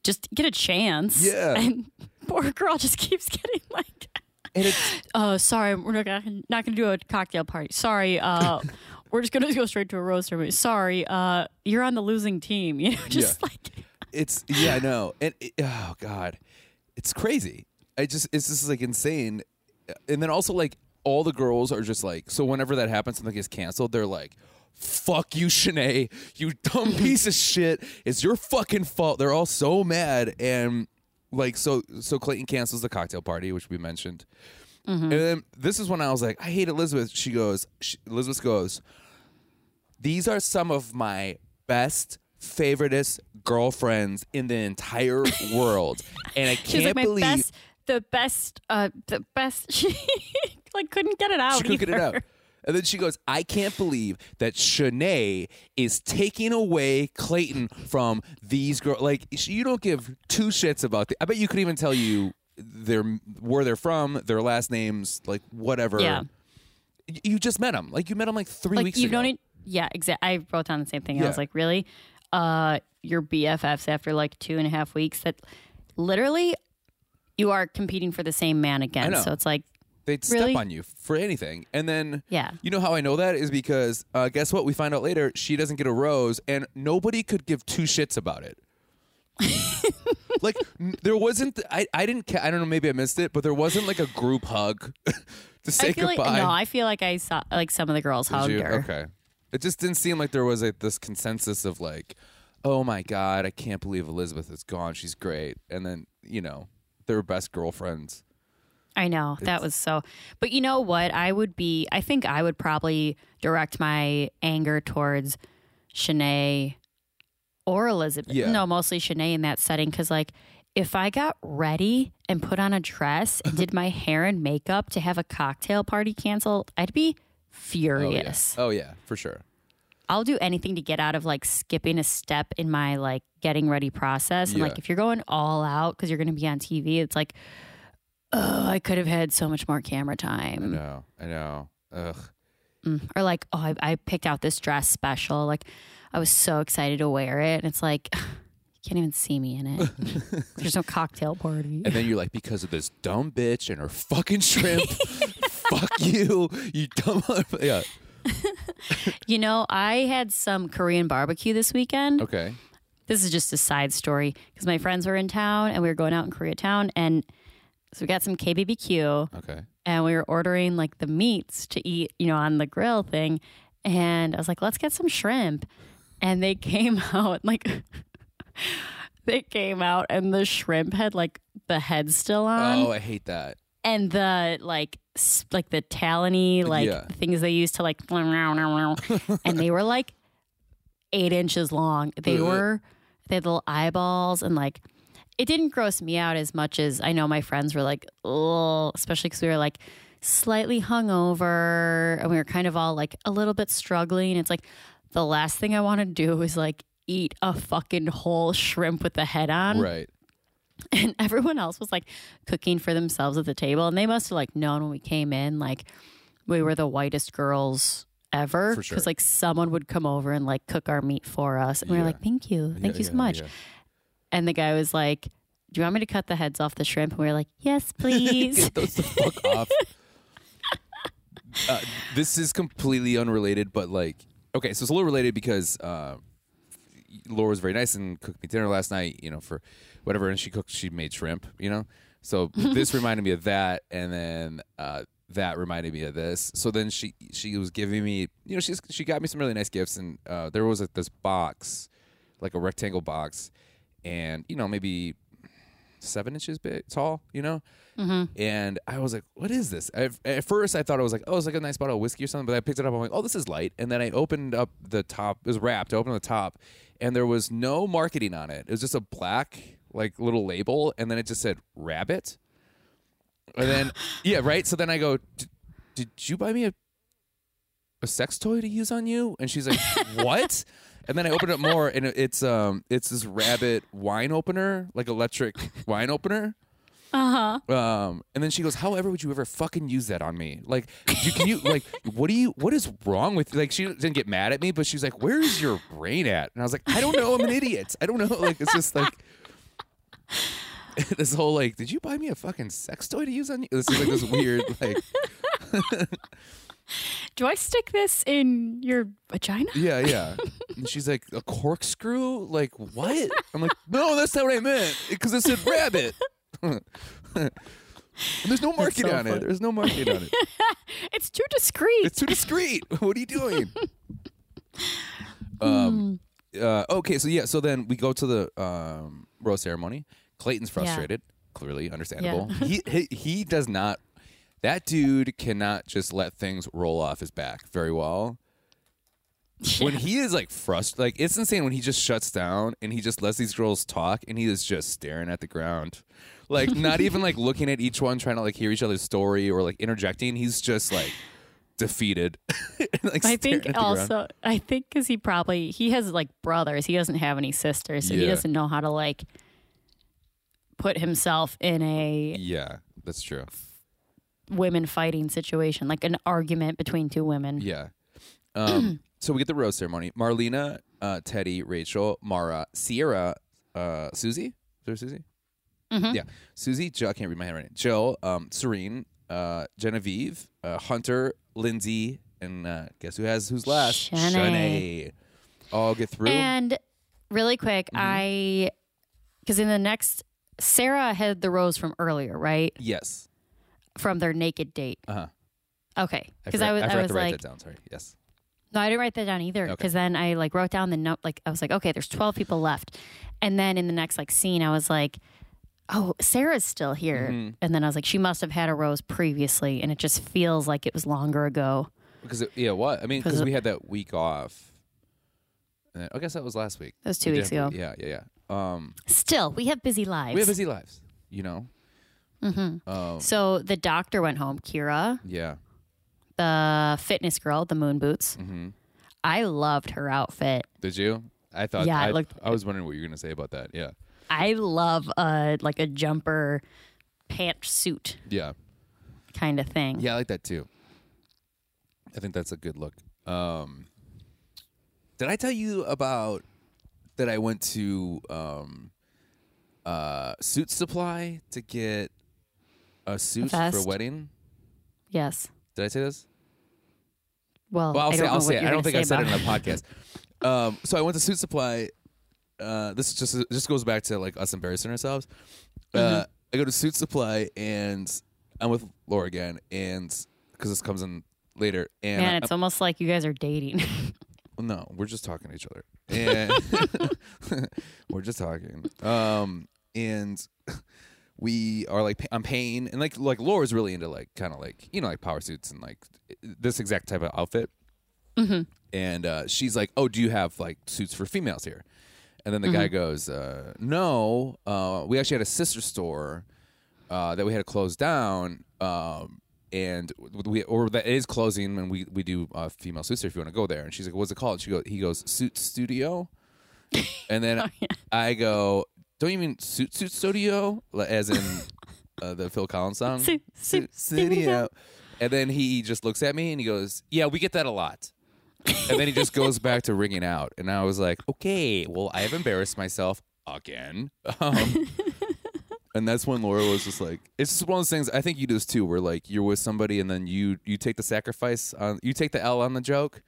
just get a chance. Yeah. And poor girl just keeps getting like uh sorry, we're not gonna not gonna do a cocktail party. Sorry, uh we're just gonna go straight to a rose ceremony. Sorry, uh you're on the losing team. You know, just like it's yeah, I know, and it, oh god, it's crazy. I just it's just like insane, and then also like all the girls are just like so whenever that happens, something gets canceled, they're like. Fuck you, Shanae. You dumb piece of shit. It's your fucking fault. They're all so mad. And like so so Clayton cancels the cocktail party, which we mentioned. Mm-hmm. And then this is when I was like, I hate Elizabeth. She goes, she, Elizabeth goes, these are some of my best favoriteest girlfriends in the entire world, and I can't like believe best, the best, uh, the best. She like couldn't get it out. she couldn't get it out. And then she goes, I can't believe that Shanae is taking away Clayton from these girls. Like, you don't give two shits about the. I bet you could even tell you their where they're from, their last names, like whatever. Yeah. You just met them. Like, you met them like three Like weeks you've ago. known it. Yeah, exactly. I wrote down the same thing. I was like, really? Uh, your BFFs after like two and a half weeks. That literally, you are competing for the same man again. know. So it's like, They'd Really? step on you for anything. And then, Yeah. you know how I know that is because uh, guess what? We find out later she doesn't get a rose, and nobody could give two shits about it. like n- there wasn't. I I didn't. Ca- I don't know. Maybe I missed it, but there wasn't like a group hug to say I feel goodbye. like no. I feel like I saw like some of the girls Did hugged you? her. Okay. It just didn't seem like there was a, this consensus of like, oh my god, I can't believe Elizabeth is gone. She's great, and then you know they were best girlfriends. I know that was so. But you know what? I would be. I think I would probably direct my anger towards Shanae or Elizabeth. Yeah. No, mostly Shanae in that setting because, like, if I got ready and put on a dress and did my hair and makeup to have a cocktail party canceled, I'd be oh, furious. Oh yeah, for sure. I'll do anything to get out of like skipping a step in my like getting ready process. And Yeah. like if you're going all out because you're going to be on TV, it's like, oh, I could have had so much more camera I time. know. I know. Ugh. Mm. Or like, oh, I, I picked out this dress special. Like I was so excited to wear it, and it's like. You can't even see me in it. There's no cocktail party. And then you're like, because of this dumb bitch and her fucking shrimp, fuck you, you dumb. Yeah. You know, I had some Korean barbecue this weekend. Okay. this is just a side story because my friends were in town and we were going out in Koreatown and so we got some KBBQ Okay. and we were ordering like the meats to eat, you know, on the grill thing. And I was like, let's get some shrimp. And they came out like they came out and the shrimp had like the head still on Oh, I hate that. And the like like the talony like Yeah. things they used to like and they were like eight inches long they were they had little eyeballs and like it didn't gross me out as much as i know my friends were like oh especially because we were like slightly hungover and we were kind of all like a little bit struggling it's like the last thing i want to do is like eat a fucking whole shrimp with the head on Right. and everyone else was like cooking for themselves at the table and they must have like known when we came in like we were the whitest girls ever For sure. because like someone would come over and like cook our meat for us and we were like thank you thank Yeah, you so yeah, much yeah. and the guy was like do you want me to cut the heads off the shrimp and we were like yes please Get those the fuck off. Uh, this is completely unrelated, but like, okay, so it's a little related because uh, Laura was very nice and cooked me dinner last night, you know, for whatever, and she cooked, she made shrimp, you know. So this reminded me of that, and then uh, that reminded me of this. So then she she was giving me, you know, she's she got me some really nice gifts, and uh, there was like this box, like a rectangle box, and you know maybe seven inches big, tall, you know. And I was like, "What is this?" At, at first, I thought it was like, "Oh, it's like a nice bottle of whiskey or something." But I picked it up. I'm like, "Oh, this is light." And then I opened up the top. It was wrapped. I opened the top, and there was no marketing on it. It was just a black like little label, and then it just said "rabbit." And then yeah, right. So then I go, "Did you buy me a a sex toy to use on you?" And she's like, "What?" And then I opened it more, and it's um, it's this rabbit wine opener, like electric wine opener. uh-huh Um, and then she goes, "However, would you ever fucking use that on me? Like, you, can you like, what do you, what is wrong with like?" She didn't get mad at me, but she's like, "Where is your brain at?" And I was like, "I don't know. I'm an idiot. I don't know. Like, it's just like." this whole like, did you buy me a fucking sex toy to use on you? This is like this weird like, do i stick this in your vagina yeah, yeah. And she's like, a corkscrew? Like what? I'm like, no, that's not what I meant because it said rabbit. and there's no market so on it. There's no market on it. it's too discreet It's too discreet. What are you doing? um. Uh, okay. So yeah. So then we go to the um, rose ceremony. Clayton's frustrated. Clearly, understandable. He, he he does not. That dude cannot just let things roll off his back very well. when he is like frustrated, like it's insane when he just shuts down and he just lets these girls talk and he is just staring at the ground. Like not even like looking at each one trying to like hear each other's story or like interjecting. He's just like defeated. like, I think also. I think because he probably he has like brothers. He doesn't have any sisters, so he doesn't know how to like put himself in a Yeah, that's true. women fighting situation, like an argument between two women. Yeah. Um, so we get the rose ceremony. Marlena, uh, Teddi, Rachel, Mara, Sierra, uh, Susie. Is there Susie? Mhm. Yeah. Susie, Jill, I can't read my handwriting. Jill, um, Serene, uh, Genevieve, uh, Hunter, Lyndsey, and uh, guess who has who's last? Shanae. Shanae. All get through. And really quick, Mm-hmm. I because in the next Sarah had the rose from earlier, right? yes. From their naked date. Uh huh. Okay, because forgot, I was I I, was to write like, that down. Sorry. Yes. no, I didn't write that down either. Okay. Because then I like wrote down the note. Like I was like, okay, there's 12 people left, and then in the next like scene, I was like. Oh, Sarah's still here. Mhm. And then I was like, she must have had a rose previously, and it just feels like it was longer ago. Because it, yeah, what I mean, because we had that week off. And then, I guess that was last week. That was two We weeks ago. Yeah, yeah, yeah. Um, Still, we have busy lives. we have busy lives, you know. hmm Um, So the doctor went home. Kira, yeah. the fitness girl, the moon boots. hmm I loved her outfit. Did you? I thought. Yeah, I, looked- I was wondering what you were going to say about that. Yeah. I love a like a jumper pant suit Yeah. kind of thing. Yeah, I like that too. I think that's a good look. Um, did I tell you about that? I went to um, uh, Suit Supply to get a suit for a vest? wedding. Yes. Did I say this? Well, Well, I'll I say. don't know I'll what say. it. you're I don't gonna think I said it about in a podcast. Um, so I went to Suit Supply. Uh, this just just goes back to like us embarrassing ourselves. Uh, Mm-hmm. I go to Suit Supply and I'm with Laura again, and because this comes in later, and Man, I- it's almost like you guys are dating. no, we're just talking to each other, and we're just talking. Um, and we are like, I'm paying, and like like Laura's really into like kind of like you know like power suits and like this exact type of outfit. Mhm. And uh, she's like, "Oh, do you have like suits for females here?" And then the guy goes, uh, "No, uh, we actually had a sister store uh, that we had to close down, um, and we or that is closing, and we we do uh, female suits if you want to go there." And she's like, "What's it called?" She goes, "He goes Suit Studio," and then I go, "Don't you mean Suit Suit Studio?" As in uh, the Phil Collins song, Suit- Suit Studio. And then he just looks at me and he goes, "Yeah, we get that a lot." And then he just goes back to ringing out, and I was like, "Okay, well, I have embarrassed myself again." Um, and that's when Laura was just like, "It's just one of those things." I think you do this too, where like you're with somebody, and then you you take the sacrifice on, you take the L on the joke,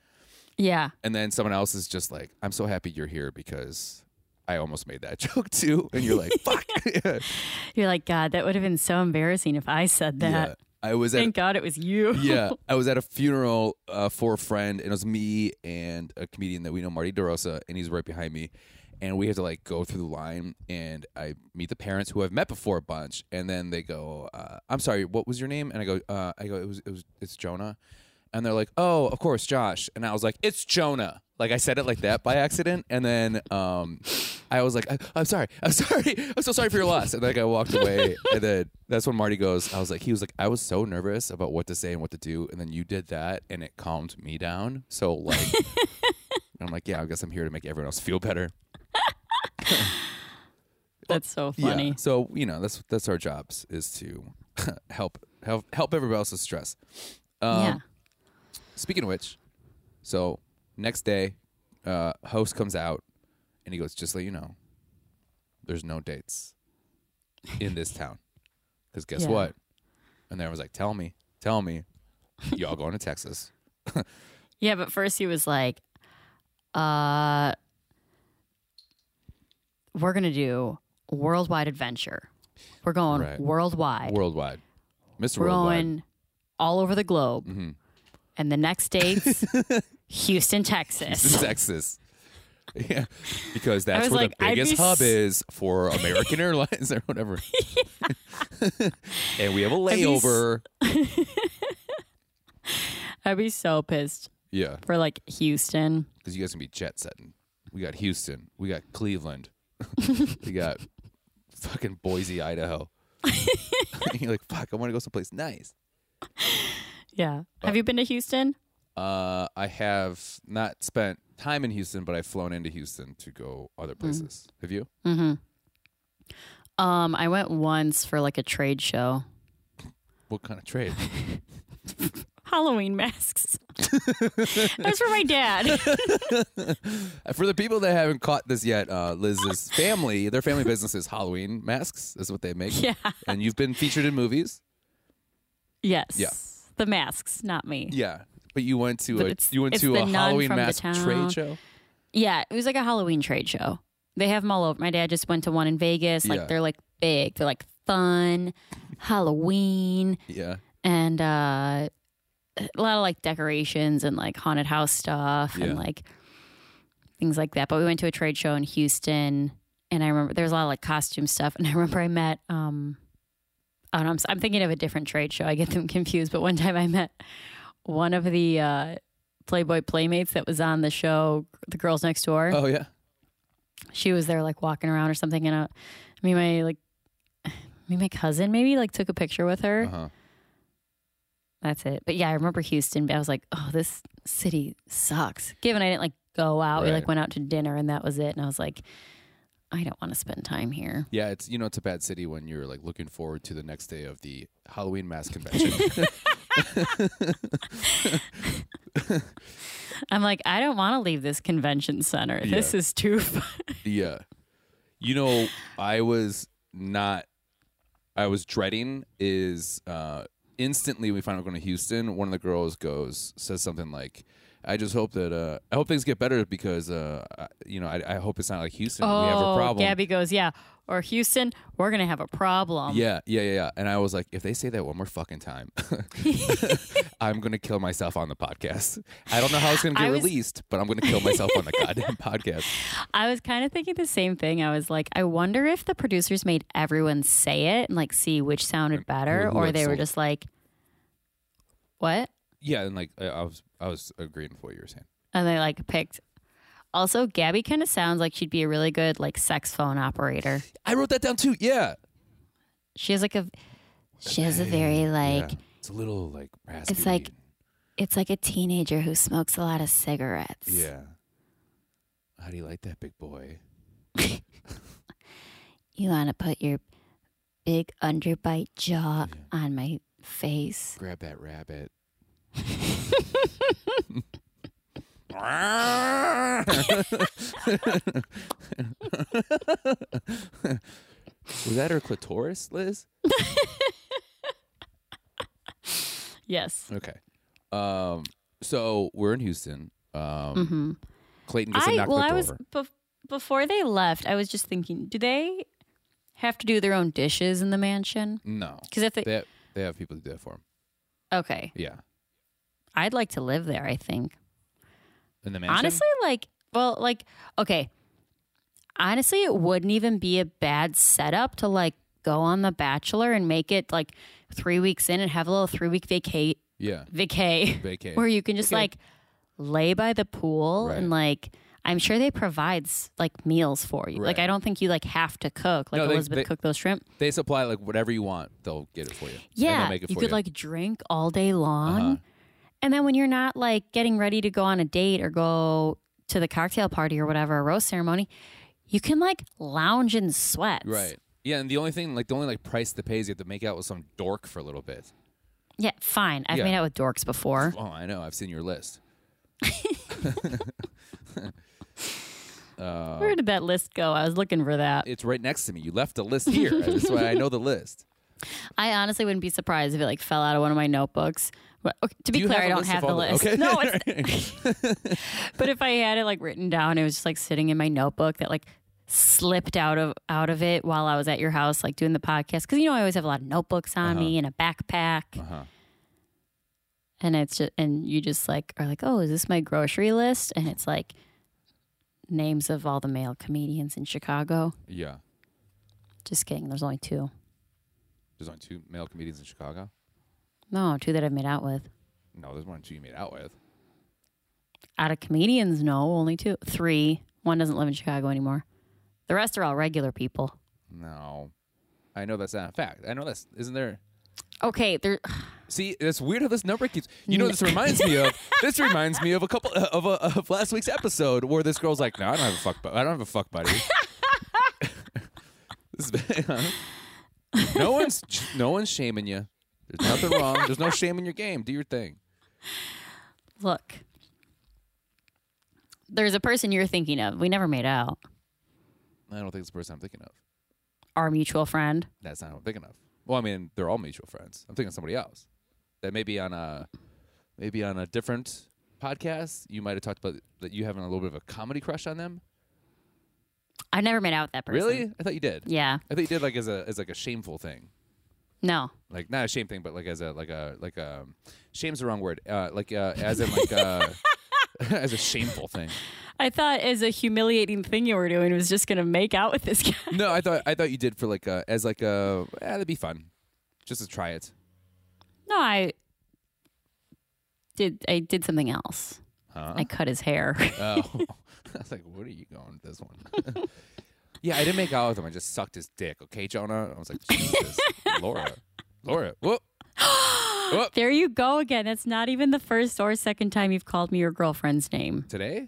yeah. and then someone else is just like, "I'm so happy you're here because." I almost made that joke too, and you're like, "Fuck!" yeah. You're like, God, that would have been so embarrassing if I said that. I was at Thank God it was you. yeah, I was at a funeral uh, for a friend, and it was me and a comedian that we know, Marty DeRosa, and he's right behind me. And we had to like go through the line, and I meet the parents who I've met before a bunch, and then they go, uh, "I'm sorry, what was your name?" And I go, uh, "I go, it was, it was, it's Jonah," and they're like, "Oh, of course, Josh," and I was like, "It's Jonah." Like I said it like that by accident, and then um, I was like, I, "I'm sorry, I'm sorry, I'm so sorry for your loss," and then I walked away, and then that's when Marty goes, "I was like, he was like, I was so nervous about what to say and what to do, and then you did that, and it calmed me down." So like, I'm like, "Yeah, I guess I'm here to make everyone else feel better." That's so funny. Yeah. So you know, that's that's our jobs is to help help help everybody else's stress. Um, yeah. Speaking of which, so next day, uh, host comes out and he goes, "Just so you know, there's no dates in this town, because guess Yeah. what?" And then I was like, "Tell me, tell me, y'all going to Texas?" Yeah, but first he was like, uh, we're going to do worldwide adventure. We're going Right. worldwide. Worldwide, Mister We're Worldwide. going all over the globe. Mhm. And the next date's Houston, Texas. Texas. Yeah, because that's where like, the biggest be hub s- is for American Airlines or whatever. and we have a layover. I'd be so pissed Yeah. for like Houston. because you guys can be jet setting. We got Houston. We got Cleveland. we got fucking Boise, Idaho. You're like, fuck, I want to go someplace nice. Yeah. Have uh, you been to Houston? Uh, I have not spent time in Houston, but I've flown into Houston to go other places. Have you? Mm-hmm. Um, I went once for like a trade show. What kind of trade? Halloween masks. That's for my dad. For the people that haven't caught this yet, uh, Liz's family, their family business is Halloween masks. Is what they make. yeah. And you've been featured in movies. Yes. Yeah. The masks, not me. Yeah, but you went to a you went to a Halloween mask trade show. Yeah, it was like a Halloween trade show. They have them all over. My dad just went to one in Vegas. Like Yeah. they're like big. They're like fun, Halloween, Yeah, and uh, a lot of like decorations and like haunted house stuff Yeah. and like things like that. But we went to a trade show in Houston, and I remember there was a lot of like costume stuff. And I remember I met. um Oh, no, I'm, s- I'm thinking of a different trade show. I get them confused. But one time I met one of the uh, Playboy Playmates that was on the show, The Girls Next Door Oh yeah. she was there like walking around or something and uh, me and my like me my cousin maybe like took a picture with her Uh-huh. that's it but yeah i remember houston i was like oh this city sucks given i didn't like go out we Right. like went out to dinner and that was it and i was like i don't want to spend time here Yeah, it's you know it's a bad city when you're like looking forward to the next day of the Halloween mask convention. i'm like i don't want to leave this convention center. This is too fun. Yeah. You know, I was not I was dreading is uh instantly we find out we're going to Houston, one of the girls goes says something like I just hope that uh I hope things get better because uh you know I, I hope it's not like Houston. We have a oh problem. gabby goes yeah or houston we're gonna have a problem Yeah, yeah, yeah, yeah. And I was like, if they say that one more fucking time, I'm gonna kill myself on the podcast. I don't know how it's gonna get was- released, but I'm gonna kill myself on the goddamn podcast. I was kind of thinking the same thing. I was like, I wonder if the producers made everyone say it and like see which sounded better, who or they were just like, what? Yeah, and like I, I was, I was agreeing with what you were saying. And they like picked. Also, Gabby kind of sounds like she'd be a really good like sex phone operator. I wrote that down too. Yeah, She has like a, she has a very like, yeah. it's a little like raspy. It's like- it's like a teenager who smokes a lot of cigarettes. yeah. How do you like that, big boy? You want to put your big underbite jaw on my face. Grab that rabbit. Was that her clitoris, Liz? Yes. Okay. Um. So we're in Houston. Um. Clayton gets a Mm-hmm. I knock well, I was bef- before they left. I was just thinking, do they have to do their own dishes in the mansion? no. Because if they, They have, they have people to do that for them. okay, Yeah. I'd like to live there. I think In the mansion. honestly, like, well, like, okay, honestly, it wouldn't even be a bad setup to like go on The Bachelor and make it like three weeks in and have a little three week vacate Yeah. vacay Vacay. where you can just like lay by the pool Right. and like I'm sure they provides like meals for you. Like I don't think you like have to cook. Like No, they- Elizabeth they- cooked those shrimp. They supply like whatever you want. They'll get it for you. Yeah, they'll make it you could you. like drink all day long. Uh-huh. And then when you're not like getting ready to go on a date or go to the cocktail party or whatever, a rose ceremony, you can like lounge in sweats. Right. Yeah, and the only thing, like the only like price to pay is you have to make out with some dork for a little bit. Yeah, fine. I've Yeah. made out with dorks before. Oh, I know. I've seen your list. Uh, Where did that list go? I was looking for that. It's right next to me. You left a list here. That's why I know the list. I honestly wouldn't be surprised if it like fell out of one of my notebooks. But okay, to be Do clear, I don't have the list. okay. No, it's, but if I had it like written down, it was just like sitting in my notebook that like slipped out of out of it while I was at your house, like doing the podcast. Because you know I always have a lot of notebooks on me and a backpack, Uh-huh. and it's just and you just like are like, oh, is this my grocery list? And it's like names of all the male comedians in Chicago. Yeah. Just kidding. There's only two. There's only two male comedians in Chicago. No, two that I've made out with. No, there's one or two you made out with. Out of comedians, no, only two, three. One doesn't live in Chicago anymore. The rest are all regular people. No, I know that's not a fact. I know that's isn't there. Okay, there. See, it's weird how this number keeps. You know, this reminds me of. This reminds me of a couple uh, of, a, of last week's episode where this girl's like, "No, I don't have a fuck. Bu- I don't have a fuck buddy." This is- no one's no one's shaming you. There's nothing wrong. There's no shame in your game. Do your thing. Look, there's a person you're thinking of. We never made out. I don't think it's the person I'm thinking of. Our mutual friend. That's not what I'm thinking of. Well, I mean, they're all mutual friends. I'm thinking of somebody else. That maybe on a maybe on a different podcast, you might have talked about that you having a little bit of a comedy crush on them. I never made out with that person. Really? I thought you did. Yeah. I thought you did like as a as like a shameful thing. No. Like not a shame thing, but like as a like a like a shame's the wrong word. Uh, like uh, as in like uh, as a shameful thing. I thought as a humiliating thing you were doing was just gonna make out with this guy. No, I thought I thought you did for like a as like a eh, that'd be fun, just to try it. No, I did. I did something else. Huh? I cut his hair. Oh, I was like, what are you going with this one? Yeah, I didn't make out with him. I just sucked his dick. Okay, Jonah. I was like, Jesus, Laura, Laura. Whoop. Whoop. there you go again. That's not even the first or second time you've called me your girlfriend's name. Today?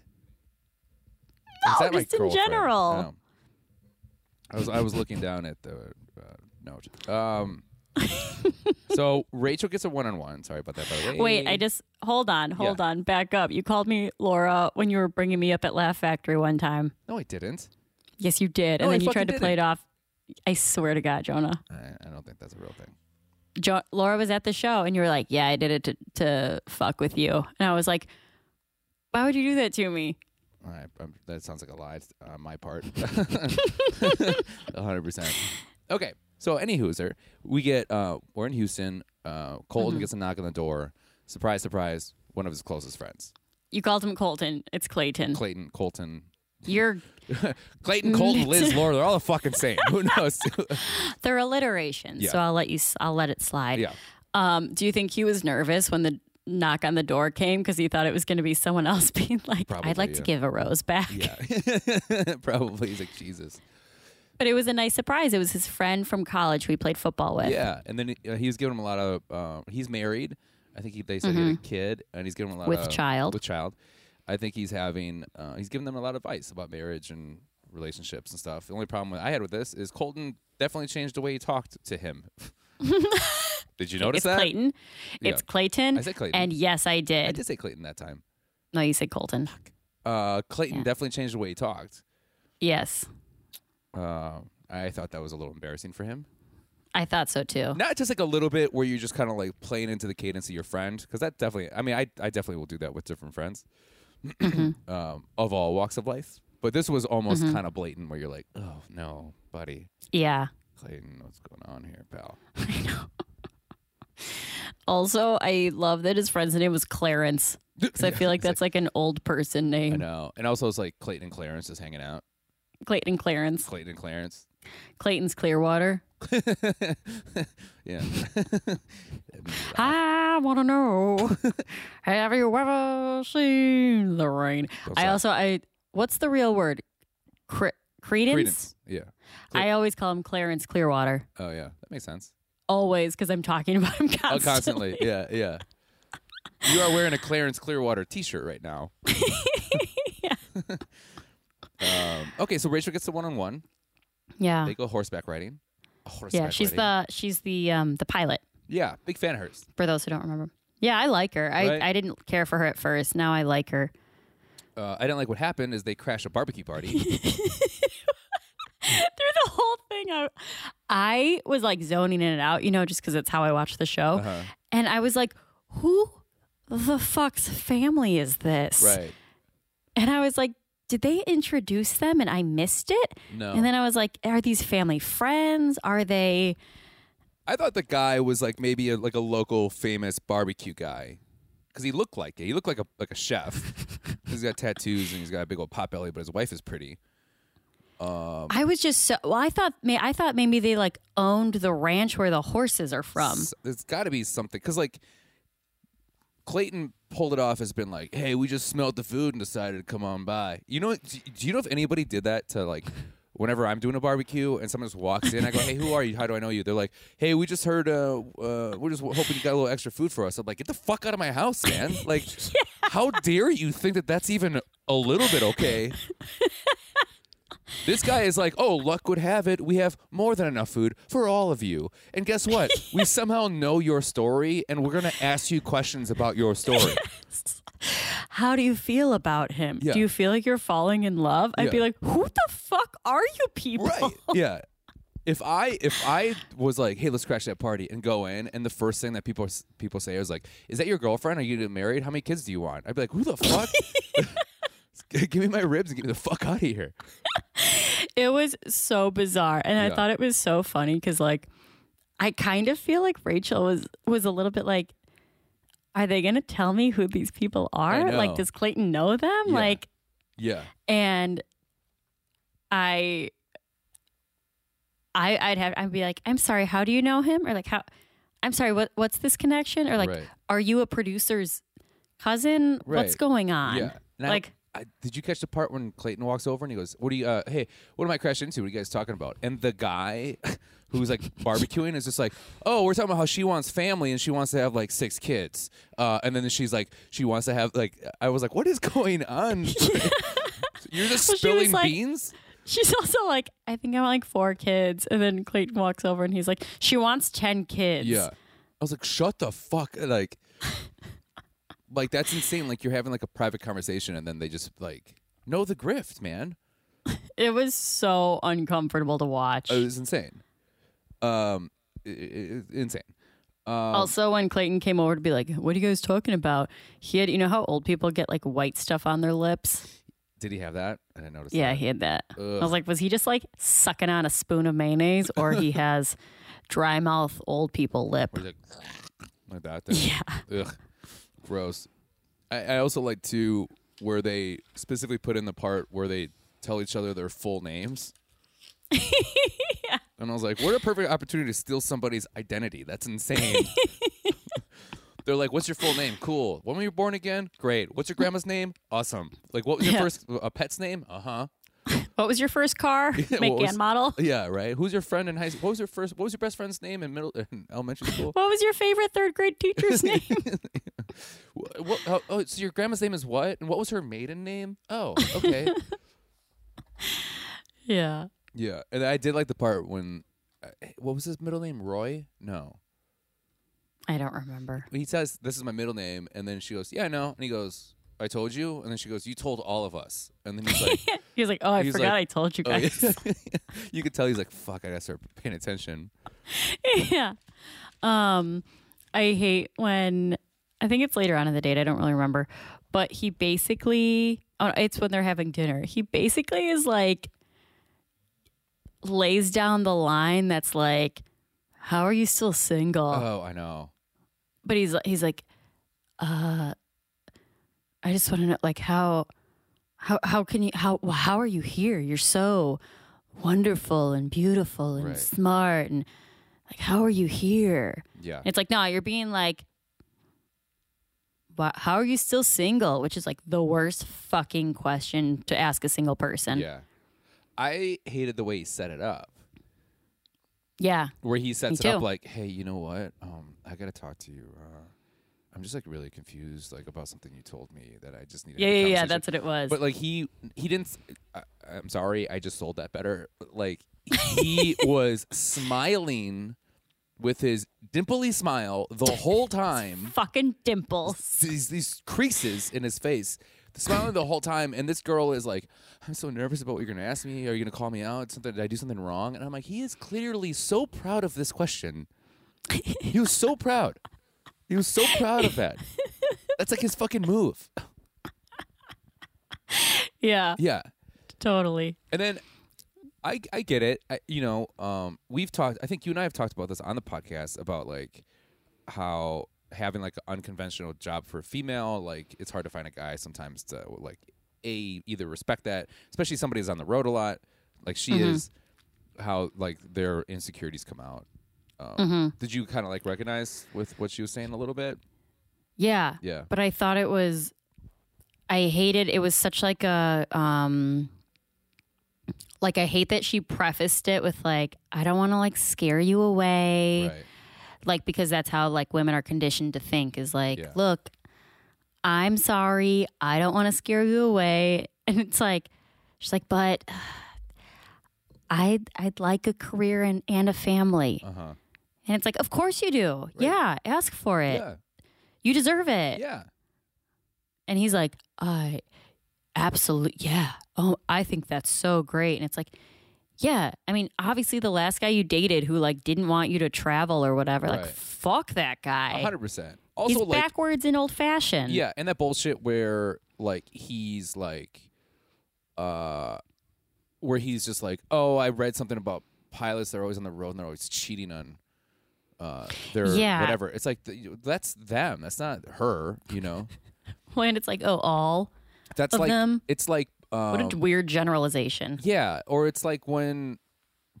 No, that my just in girlfriend? general. Oh. I was I was looking down at the uh, note. Um. so Rachel gets a one on one. Sorry about that. By the way. Wait, I just hold on, hold on, back up. You called me Laura when you were bringing me up at Laugh Factory one time. No, I didn't. Yes, you did, No, and I then you tried to play didn't. it off. I swear to God, Jonah. I, I don't think that's a real thing. Jo- Laura was at the show, and you were like, "Yeah, I did it to to fuck with you," and I was like, "Why would you do that to me?" All right, um, that sounds like a lie on my part. Hundred percent. Okay, so any hooser, we get uh, we're in Houston. Uh, Colton Mm-hmm. gets a knock on the door. Surprise, surprise! One of his closest friends, You called him Colton. It's Clayton. Clayton, Colton, You're Clayton, Colton, Liz, Laura. They're all the fucking same. Who knows? they're alliteration, Yeah. so I'll let you. I'll let it slide. yeah. Um, do you think he was nervous when the knock on the door came because he thought it was going to be someone else being like, Probably, "I'd like to give a rose back." Yeah. Probably. He's like Jesus. But it was a nice surprise. It was his friend from college who he played football with. Yeah, and then uh, he's giving him a lot of. Uh, he's married. I think he, they said he had a kid, and he's giving him a lot Mm-hmm. With of child. With child, I think he's having. Uh, he's giving them a lot of advice about marriage and relationships and stuff. The only problem I had with this is Colton definitely changed the way he talked to him. did you notice it's that? Clayton. It's Clayton. I said Clayton. And yes, I did. I did say Clayton that time. No, you said Colton. Uh, Clayton Yeah. definitely changed the way he talked. Yes, Uh, I thought that was a little embarrassing for him. I thought so too. Not just like a little bit where you're just kind of like playing into the cadence of your friend, because that definitely. I mean, I I definitely will do that with different friends. um, of all walks of life. But this was almost kind of blatant, where you're like, "Oh no, buddy, Yeah. Clayton, what's going on here, pal?" I know. Also, I love that his friend's name was Clarence because I feel like that's like an old person name. I name. know, and also it's like Clayton and Clarence is hanging out. Clayton and Clarence. Clayton and Clarence, Clayton's Clearwater. yeah. I want to know Have you ever seen the rain? I stop. also, I what's the real word? Cre- Creedence? Creedence, yeah. I always call him Clarence Clearwater. Oh yeah, that makes sense. Always because I'm talking about him constantly. Oh, constantly, yeah, yeah. You are wearing a Clarence Clearwater T-shirt right now. um, okay, so Rachel gets the one-on-one. Yeah. They go horseback riding. Yeah, she's riding. the she's the um the pilot. yeah big fan of hers. For those who don't remember. Yeah, I like her. I, Right. I didn't care for her at first. Now I like her. Uh, I didn't like what happened is they crashed a barbecue party. Through the whole thing, I, I was like zoning in and out, you know, just because it's how I watch the show. Uh-huh. And I was like, who the fuck's family is this? right. And I was like, did they introduce them and I missed it? No. And then I was like, are these family friends? Are they? I thought the guy was like maybe a, like a local famous barbecue guy because he looked like it. He looked like a like a chef. he's got tattoos and he's got a big old pot belly, but his wife is pretty. Um, I was just so. Well, I thought, may I thought maybe they like owned the ranch where the horses are from. There's got to be something because like Clayton pulled it off as been like, "Hey, we just smelled the food and decided to come on by." You know, do do you know if anybody did that to like? Whenever I'm doing a barbecue and someone just walks in, I go, "Hey, who are you? How do I know you?" They're like, "Hey, we just heard. Uh, uh, we're just hoping you got a little extra food for us." I'm like, "Get the fuck out of my house, man!" Like, how dare you think that that's even a little bit okay? This guy is like, oh, luck would have it. We have more than enough food for all of you. And guess what? we somehow know your story, and we're going to ask you questions about your story. Yes. How do you feel about him? Yeah. Do you feel like you're falling in love? I'd be like, who the fuck are you people? right. Yeah. If I if I was like, hey, let's crash that party and go in, and the first thing that people people say is like, is that your girlfriend? Are you getting married? How many kids do you want? I'd be like, who the fuck? give me my ribs and get me the fuck out of here. It was so bizarre, and Yeah. I thought it was so funny because, like, I kind of feel like Rachel was was a little bit like, are they gonna tell me who these people are? Like, does Clayton know them? Yeah. Like, Yeah. and I, I, I'd have I'd be like, I'm sorry, how do you know him? Or like, how? I'm sorry, what what's this connection? Or like, Right. are you a producer's cousin? What's going on? Yeah. And Like, I, did you catch the part when Clayton walks over and he goes, "What do you? Uh, hey, what am I crashing into? What are you guys talking about?" And the guy who's like barbecuing is just like, "Oh, we're talking about how she wants family and she wants to have like six kids." Uh, and then she's like, she wants to have like. I was like, "What is going on?" You're just Well, spilling like- beans. She's also like, I think I want like four kids. And then Clayton walks over and he's like, she wants 10 kids. Yeah. I was like, "Shut the fuck!" Like, like that's insane. Like you're having like a private conversation and then they just like know the grift, man. It was so uncomfortable to watch. It was insane. Um, i- i- insane. Um, also, when Clayton came over to be like, what are you guys talking about? He had, you know how old people get like white stuff on their lips? Did he have that? I didn't notice. Yeah, that. he had that. I was like, was he just like sucking on a spoon of mayonnaise or he has dry mouth old people lip? Like, like that. Then. Yeah. Ugh, gross. I, I also like to where they specifically put in the part where they tell each other their full names. yeah. And I was like, what a perfect opportunity to steal somebody's identity. That's insane. They're like, what's your full name? Cool. When were you born again? Great. What's your grandma's name? Awesome. Like, what was your Yeah. first a pet's name? Uh huh. What was your first car? Make was- and model? Yeah, right. Who's your friend in high school? What was your first? What was your best friend's name in middle in elementary school? What was your favorite third grade teacher's name? Wh- what, oh, oh, so your grandma's name is what? And what was her maiden name? Oh, okay. yeah. yeah, and I did like the part when, uh, what was his middle name? Roy? No, I don't remember. he says this is my middle name, and then she goes, "Yeah, I know," and he goes, "I told you," and then she goes, "You told all of us," and then he's like, He was like, oh, I forgot like, I told you oh, guys. yeah. "You could tell he's like, fuck, I gotta start paying attention." yeah. Um, I hate when I think it's later on in the date. I don't really remember, but he basically, oh, it's when they're having dinner. He basically is like lays down the line that's like, "How are you still single?" Oh, I know. but he's he's like, uh, I just want to know, like, how, how, how can you, how, how are you here? You're so wonderful and beautiful and Right. smart, and like, how are you here? Yeah, It's like, no, you're being like, "Wha- how are you still single? Which is like the worst fucking question to ask a single person. yeah. I hated the way he set it up. Yeah. where he sets it up like, "Hey, you know what? Um, I gotta talk to you. Uh, I'm just like really confused, like about something you told me that I just need." to Yeah, yeah, yeah. That's what it was. But like he he didn't. I'm sorry, I just sold that better. Like he was smiling with his dimply smile the whole time. fucking dimples. These these creases in his face. Smiling the whole time, and this girl is like, "I'm so nervous about what you're gonna ask me. Are you gonna call me out? Something? Did I do something wrong?" And I'm like, "He is clearly so proud of this question. he was so proud. He was so proud of that. That's like his fucking move. Yeah, Yeah. totally. And then I I get it. I, you know, um, we've talked. I think you and I have talked about this on the podcast about like how having like an unconventional job for a female, like it's hard to find a guy sometimes to like a either respect that, especially somebody who's on the road a lot, like she is. How like their insecurities come out. Um, Did you kind of like recognize with what she was saying a little bit? Yeah. Yeah. But I thought it was I hated it was such like a um like I hate that she prefaced it with like I don't want to like scare you away. Right. Like because that's how like women are conditioned to think is like, Yeah. look, I'm sorry, I don't want to scare you away. And it's like she's like, but I'd I'd like a career and, and a family. Uh huh. And it's like, of course you do. Yeah, ask for it. Yeah. You deserve it. Yeah. And he's like, I absolutely, yeah. Oh, I think that's so great. And it's like, yeah. I mean, obviously, the last guy you dated who like didn't want you to travel or whatever, like, fuck that guy. hundred percent. He's Also, like, backwards and old fashioned. yeah, and that bullshit where like he's like, uh, where he's just like, oh, I read something about pilots. They're always on the road and they're always cheating on. Uh, their Yeah. whatever. It's like th- that's them. That's not her. You know. When it's like, oh, all. That's Of like them? it's like um, What a weird generalization. Yeah, or it's like when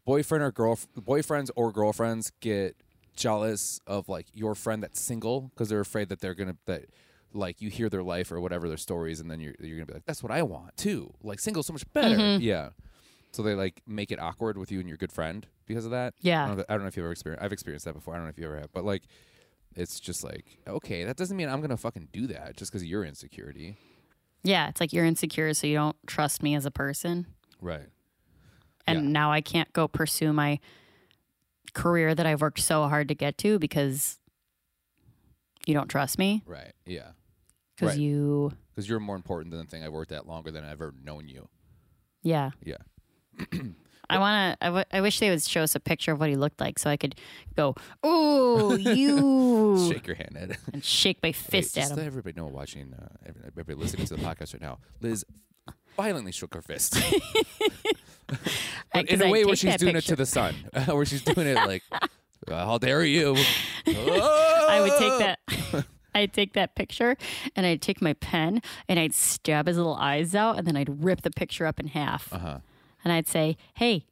boyfriend or girl boyfriends or girlfriends get jealous of like your friend that's single because they're afraid that they're gonna that like you hear their life or whatever their stories and then you're you're gonna be like that's what I want too like single so much better Mm-hmm. yeah so they like make it awkward with you and your good friend because of that Yeah. I don't know I don't know if you've ever experienced I've experienced that before I don't know if you ever have but like it's just like okay that doesn't mean I'm gonna fucking do that just because of your insecurity Yeah. It's like you're insecure, so you don't trust me as a person. right And Yeah. now I can't go pursue my career that I've worked so hard to get to because you don't trust me. right yeah Because Right. you, because you're more important than the thing I've worked at longer than I've ever known you. yeah. Yeah. I want to. I, w- I wish they would show us a picture of what he looked like so I could go, "Oh, you," Shake your hand at it. and shake my fist Hey, at just him. let everybody know watching, uh, every- everybody listening to the podcast right now. Liz violently shook her fist, in a I'd way where she's doing it to the sun, where she's doing it like, "How dare you!" I would take Oh! that. I'd take that picture and I'd take my pen and I'd stab his little eyes out and then I'd rip the picture up in half. Uh-huh. And I'd say, "Hey,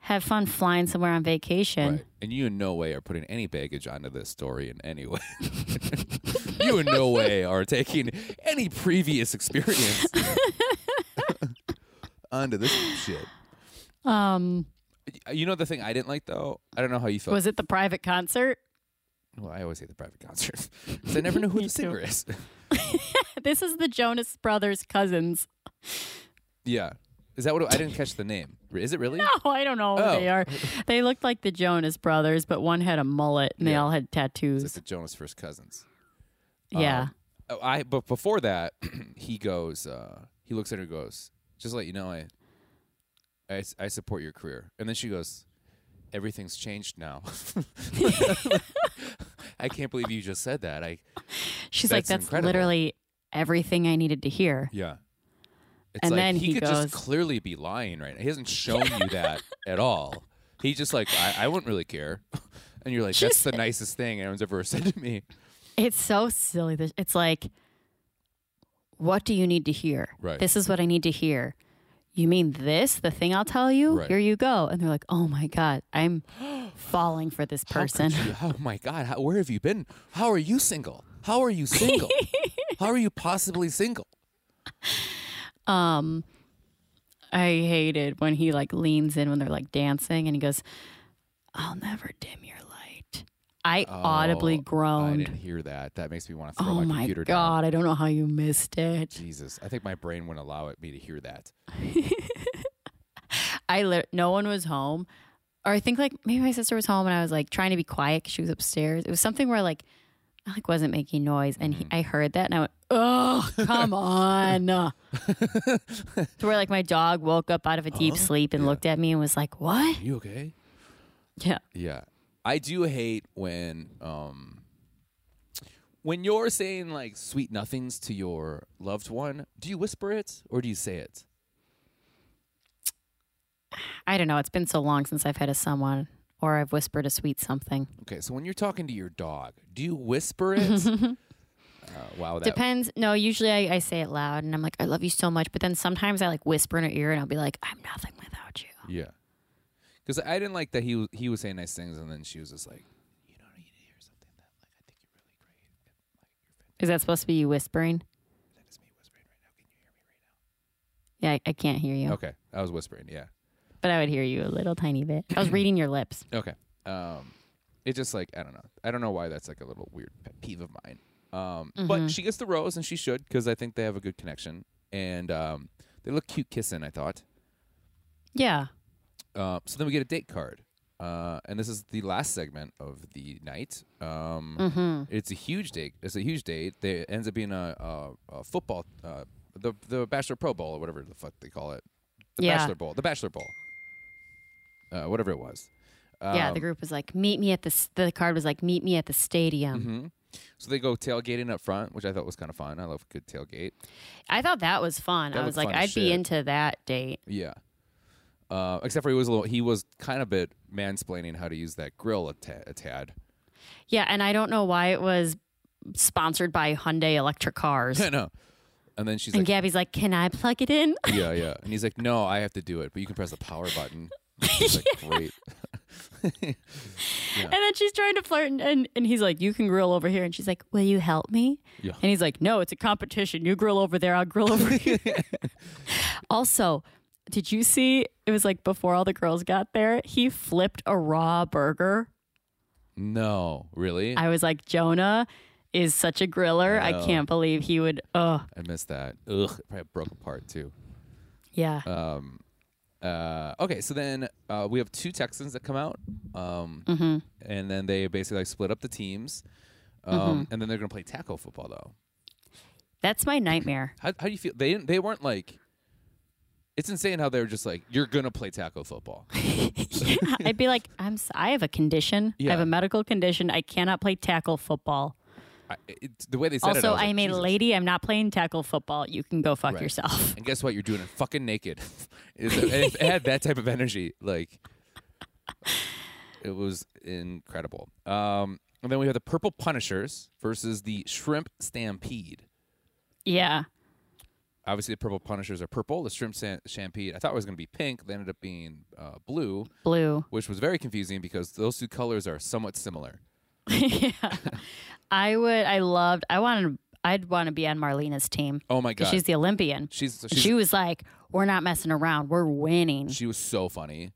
have fun flying somewhere on vacation." Right. And you in no way are putting any baggage onto this story in any way. you in no way are taking any previous experience onto this shit. Um, You know the thing I didn't like though. I don't know how you felt. was it the private concert? well, I always hate the private concerts 'Cause I never know who the singer is. This is the Jonas Brothers cousins. yeah, is that what I didn't catch the name? Is it really? No, I don't know who Oh. they are. They looked like the Jonas Brothers, but one had a mullet and they all had It's like tattoos. the Jonas First Cousins. yeah. Um, oh, I but before that, he goes. Uh, he looks at her, and goes, "Just let you know, I, I, I support your career." And then she goes, "Everything's changed now." I can't believe you just said that. I She's like, that's that's incredible. literally everything I needed to hear. yeah. It's And like then he, he could goes- just clearly be lying right now. He hasn't shown you that at all. He just like I, I wouldn't really care. And you're like, that's the nicest thing anyone's ever said to me. It's so silly. It's like, what do you need to hear? Right. This is what I need to hear. You mean this, the thing I'll tell you? Right. Here you go. And they're like, oh my God, I'm falling for this person. you- oh my God! How, where have you been? How are you single? How are you single? How are you possibly single? Um, I hated when he like leans in when they're like dancing and he goes, I'll never dim your light. I audibly groaned. I didn't hear that. That makes me want to throw Oh my, my computer God, down. I don't know how you missed it. Jesus, I think my brain wouldn't allow it, me to hear that. I li- no one was home, or I think like maybe my sister was home and I was like trying to be quiet because she was upstairs. It was something where like Like wasn't making noise, and he, I heard that and I went, "Oh, come on!" to where like my dog woke up out of a deep sleep and looked at me and was like, "What?" Are you okay? Yeah, Yeah. I do hate when um when you're saying like sweet nothings to your loved one, do you whisper it or do you say it? I don't know. It's been so long since I've had a someone, or I've whispered a sweet something. Okay, so when you're talking to your dog, do you whisper it? uh, wow, that Depends. No, usually I, I say it loud and I'm like, I love you so much. But then sometimes I like whisper in her ear and I'll be like, I'm nothing without you. yeah. Because I didn't like that he w- he was saying nice things and then she was just like, you know, you need to hear something that like I think you're really great and like you're Is that supposed to be you whispering? That is me whispering right now. Can you hear me right now? Yeah, I, I can't hear you. Okay, I was whispering. Yeah. But I would hear you a little tiny bit. I was reading your lips. Okay. Um, it just like I don't know. I don't know why that's like a little weird pet peeve of mine. Um, but she gets the rose and she should because I think they have a good connection and um, they look cute kissing. I thought. Yeah. Uh, so then we get a date card. Uh, and this is the last segment of the night. Um, Mm-hmm. It's a huge date. It's a huge date. They, it ends up being a, a, a football, uh, the the Bachelor Pro Bowl or whatever the fuck they call it. The Yeah. Bachelor Bowl. The Bachelor Bowl. Uh, whatever it was. yeah, the Um, group was like, meet me at the, the card was like, meet me at the stadium. mhm. So they go tailgating up front, which I thought was kind of fun. I love a good tailgate. I thought that was fun. That I was like, I'd be into that date. Yeah. Uh, except for he was a little. He was kind of a bit mansplaining how to use that grill a, tad. Yeah, and I don't know why it was sponsored by Hyundai Electric Cars. I know. And then she's and like, Gabby's like, "Can I plug it in?" yeah, yeah. And he's like, no, I have to do it, but you can press the power button. Like, great. And then she's trying to flirt, and, and, and he's like, You can grill over here. And she's like, Will you help me? Yeah. And he's like, No, it's a competition. You grill over there, I'll grill over here. also, did you see it was like before all the girls got there, he flipped a raw burger? No, really? I was like, Jonah is such a griller. I know. can't believe he would. Oh, I missed that. Ugh, it probably broke apart too. yeah. Um, uh, okay, so then uh, we have two Texans that come out, um, Mm-hmm. and then they basically like split up the teams, um, and then they're gonna play tackle football though. That's my nightmare. How, how do you feel? They didn't. They weren't like. It's insane how they were just like, you're gonna play tackle football. yeah, I'd be like, I'm. I have a condition. I have a medical condition. I cannot play tackle football. I, it, the way they said it, Also, I was like, I'm a lady. I'm not playing tackle football. You can go fuck Right. yourself. And guess what? You're doing it fucking naked. it, it, it had that type of energy. Like, it was incredible. Um, and then we have the Purple Punishers versus the Shrimp Stampede. Yeah. Obviously, the Purple Punishers are purple. The Shrimp Stam- Stampede, I thought it was going to be pink. They ended up being uh, blue, Blue. which was very confusing because those two colors are somewhat similar. yeah. I would. I loved. I wanted. I'd want to be on Marlena's team. Oh my 'cause god, She's the Olympian. she's, she's she was like, "We're not messing around. We're winning." she was so funny.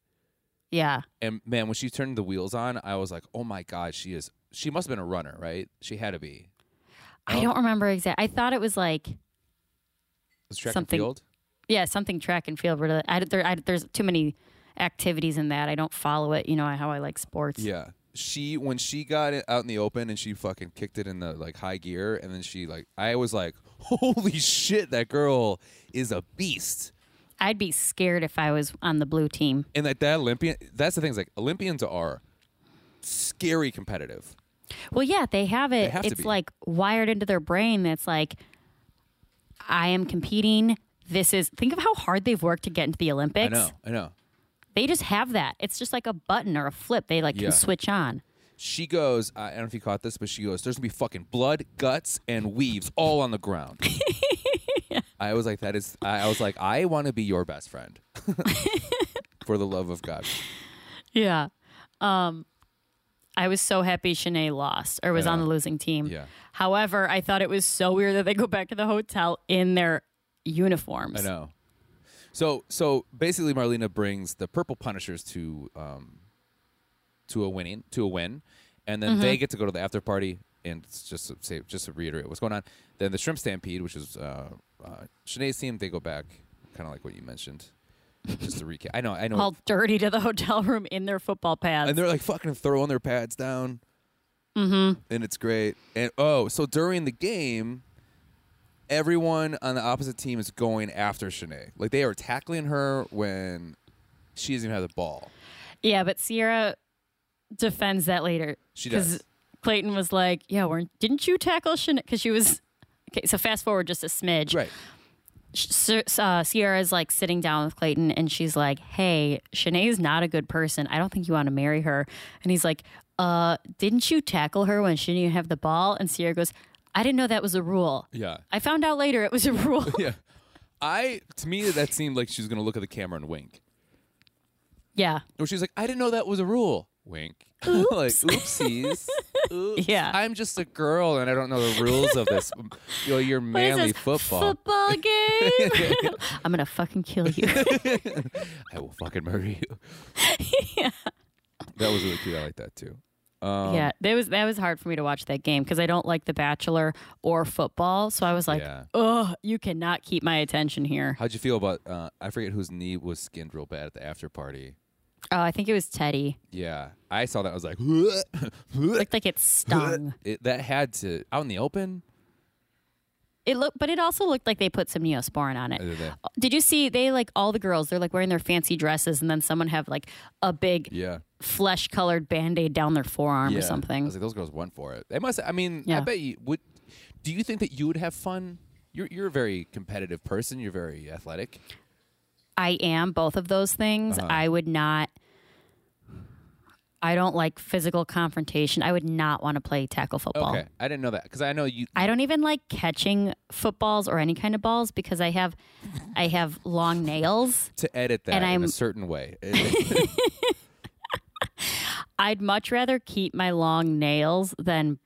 yeah. And man, when she turned the wheels on, I was like, oh my god, she is. She must have been a runner, right? She had to be. I don't remember exactly. I thought it was like Was track Something- and field? yeah something track and field. Where I, there, I, there's too many activities in that. I don't follow it. You know how I like sports. Yeah. She when she got it out in the open and she fucking kicked it in the like high gear and then she like I was like, holy shit, that girl is a beast. I'd be scared if I was on the blue team. And like that Olympian, that's the thing. Is like Olympians are scary competitive. Well, yeah, they have it. have to it's like wired into their brain. That's like, I am competing. This is. Think of how hard they've worked to get into the Olympics. I know, I know. They just have that. It's just like a button or a flip. They like Yeah. can switch on. She goes. I don't know if you caught this, but she goes. There's gonna be fucking blood, guts, and weaves all on the ground. I was like, that is. I, I was like, I want to be your best friend. For the love of God. Yeah. Um, I was so happy Shanae lost or was on the losing team. Yeah. However, I thought it was so weird that they go back to the hotel in their uniforms. I know. So so basically, Marlena brings the Purple Punishers to um to a winning to a win, and then they get to go to the after party. And it's just to say, just to reiterate what's going on. Then the Shrimp Stampede, which is uh, uh, Shanae's team, they go back, kind of like what you mentioned. Just to recap, I know, I know, All dirty to the hotel room in their football pads. and they're like fucking throwing their pads down. Mm-hmm. And it's great. And oh, so during the game, everyone on the opposite team is going after Shanae. Like they are tackling her when she doesn't even have the ball. Yeah, but Sierra defends that later. She does. Clayton was like, "Yeah, weren't didn't you tackle Shanae?" Because she was. Okay, so fast forward just a smidge. Right. Uh, Sierra's like sitting down with Clayton, and she's like, "Hey, Shanae's not a good person. I don't think you want to marry her." And he's like, "Uh, didn't you tackle her when she didn't even have the ball?" And Sierra goes, "I didn't know that was a rule. Yeah. I found out later it was a rule." Yeah. I to me that seemed like she was gonna look at the camera and wink. yeah, Or she's like, I didn't know that was a rule. Wink. like, oopsies. Oops, Yeah. I'm just a girl and I don't know the rules of this. You know, your What is manly football. Football game. I'm gonna fucking kill you. I will fucking murder you. Yeah. That was really cute. I like that too. Um, yeah, that was that was hard for me to watch that game because I don't like The Bachelor or football. So I was like, Yeah. oh, you cannot keep my attention here. How'd you feel about? Uh, I forget whose knee was skinned real bad at the after party. Oh, I think it was Teddi. Yeah, I saw that. I was like, Looked like it stung. it, that had to out in the open. It looked, but it also looked like they put some Neosporin on it. Uh, they- Did you see? They like all the girls. They're like wearing their fancy dresses, and then someone have like a big Yeah, flesh-colored band-aid down their forearm yeah. or I something. was like, those girls went for it. They must. I mean, I bet you would. Do you think that you would have fun? You're you're a very competitive person. You're very athletic. I am both of those things. Uh-huh. I would not. I don't like physical confrontation. I would not want to play tackle football. Okay, I didn't know that because I know you. I don't even like catching footballs or any kind of balls because I have I have long nails. To edit that And in a I'm- certain way. I'd much rather keep my long nails than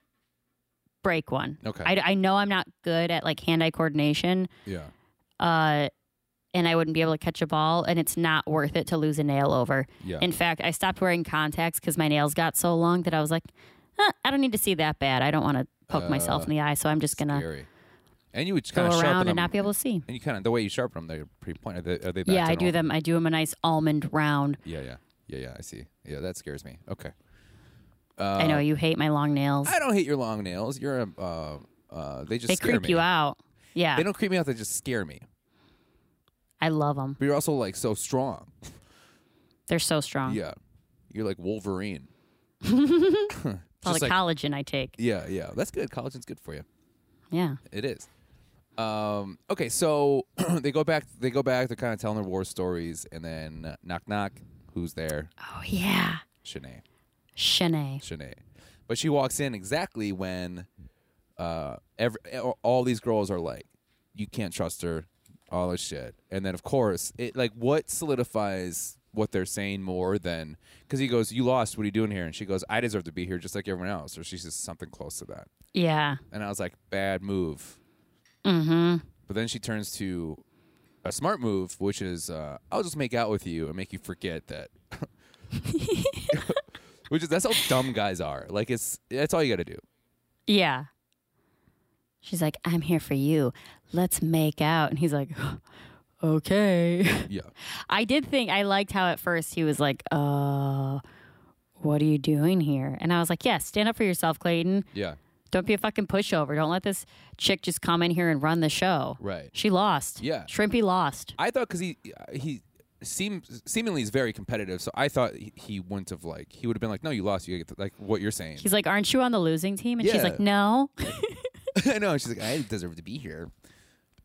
break one. Okay. I, I know I'm not good at like hand-eye coordination, yeah. uh, and I wouldn't be able to catch a ball, and it's not worth it to lose a nail over. Yeah. In fact, I stopped wearing contacts because my nails got so long that I was like, "Huh, I don't need to see that bad. I don't want to poke myself in the eye, so I'm just gonna Scary. And you would go kind of sharpen around them. and not be able to see. and you kind of the way you sharpen them, they're pretty pointed. Are they, are they Yeah, I do normal? them. I do them a nice almond round. Yeah, yeah, yeah, yeah. I see. Yeah, that scares me. Okay. I know you hate my long nails. I don't hate your long nails. You're a. Uh, uh, they just They creep me. you out. Yeah, They don't creep me out. They just scare me. I love them. But you're also like so strong. They're so strong. Yeah, you're like Wolverine. All the Just like- collagen I take. Yeah, yeah. That's good. Collagen's good for you. Yeah. It is. Um, okay, so they go back. They go back. They're kind of telling their war stories, and then uh, knock knock. Who's there? Oh yeah. Shanae. Shanae. Shanae. But she walks in exactly when uh, every, all these girls are like, you can't trust her, all this shit. And then, of course, it like what solidifies what they're saying more than because he goes, "You lost. What are you doing here?" And she goes, "I deserve to be here just like everyone else." Or she says something close to that. Yeah. And I was like, "Bad move." Mm-hmm. But then she turns to a smart move, which is, uh, "I'll just make out with you and make you forget that." which is that's how dumb guys are. Like it's that's all you got to do. Yeah. She's like, I'm here for you. Let's make out. And he's like, okay. Yeah. I did think I liked how at first he was like, uh, what are you doing here? And I was like, yeah, stand up for yourself, Clayton. Yeah. Don't be a fucking pushover. Don't let this chick just come in here and run the show. Right. She lost. Yeah. Shrimpy lost. I thought because he he seems seemingly is very competitive, so I thought he, he wouldn't have like he would have been like, no, you lost. You get the, like what you're saying. He's like, aren't you on the losing team? And she's like, no. I know. She's like, I deserve to be here.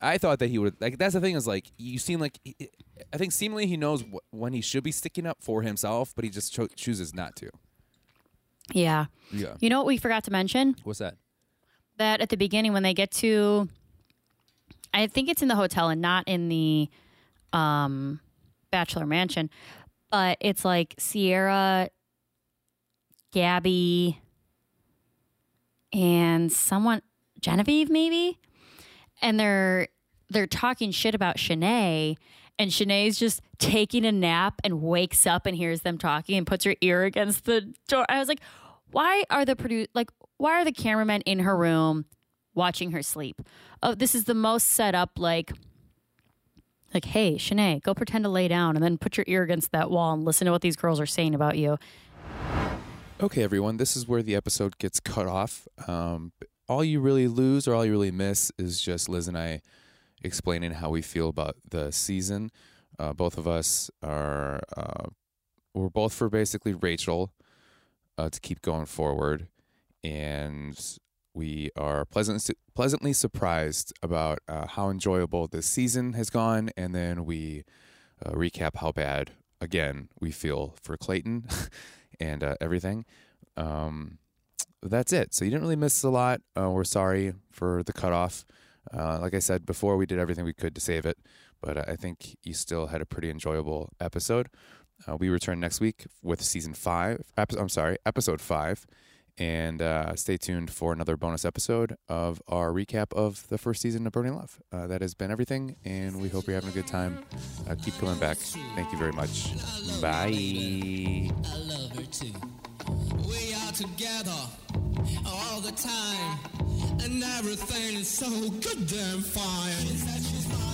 I thought that he would like. That's the thing is like you seem like he- I think seemingly he knows wh- when he should be sticking up for himself, but he just cho- chooses not to. yeah. Yeah. You know what we forgot to mention? What's that? that at the beginning when they get to I think it's in the hotel and not in the um bachelor mansion, but it's like Sierra, Gabby, and someone Genevieve maybe? And they're they're talking shit about Shanae and Shanae's just taking a nap and wakes up and hears them talking and puts her ear against the door. I was like, why are the produ- like why are the cameramen in her room watching her sleep? Oh, this is the most set up like like, hey, Shanae, go pretend to lay down and then put your ear against that wall and listen to what these girls are saying about you. Okay, everyone, this is where the episode gets cut off. Um, all you really lose or all you really miss is just Liz and I explaining how we feel about the season. Uh, both of us are, uh, we're both for basically Rachel uh, to keep going forward. And we are pleasant, pleasantly surprised about uh, how enjoyable this season has gone. And then we uh, recap how bad, again, we feel for Clayton and uh, everything. Um, that's it. So you didn't really miss a lot. Uh, we're sorry for the cutoff. Uh, like I said before, we did everything we could to save it, but uh, I think you still had a pretty enjoyable episode. Uh, we return next week with season five. Ep- I'm sorry, episode five, and uh, stay tuned for another bonus episode of our recap of the first season of Burning Love. Uh, that has been everything, and we hope you're having a good time. keep coming back. Thank you very much. Bye are together all the time, and everything is so good damn fine.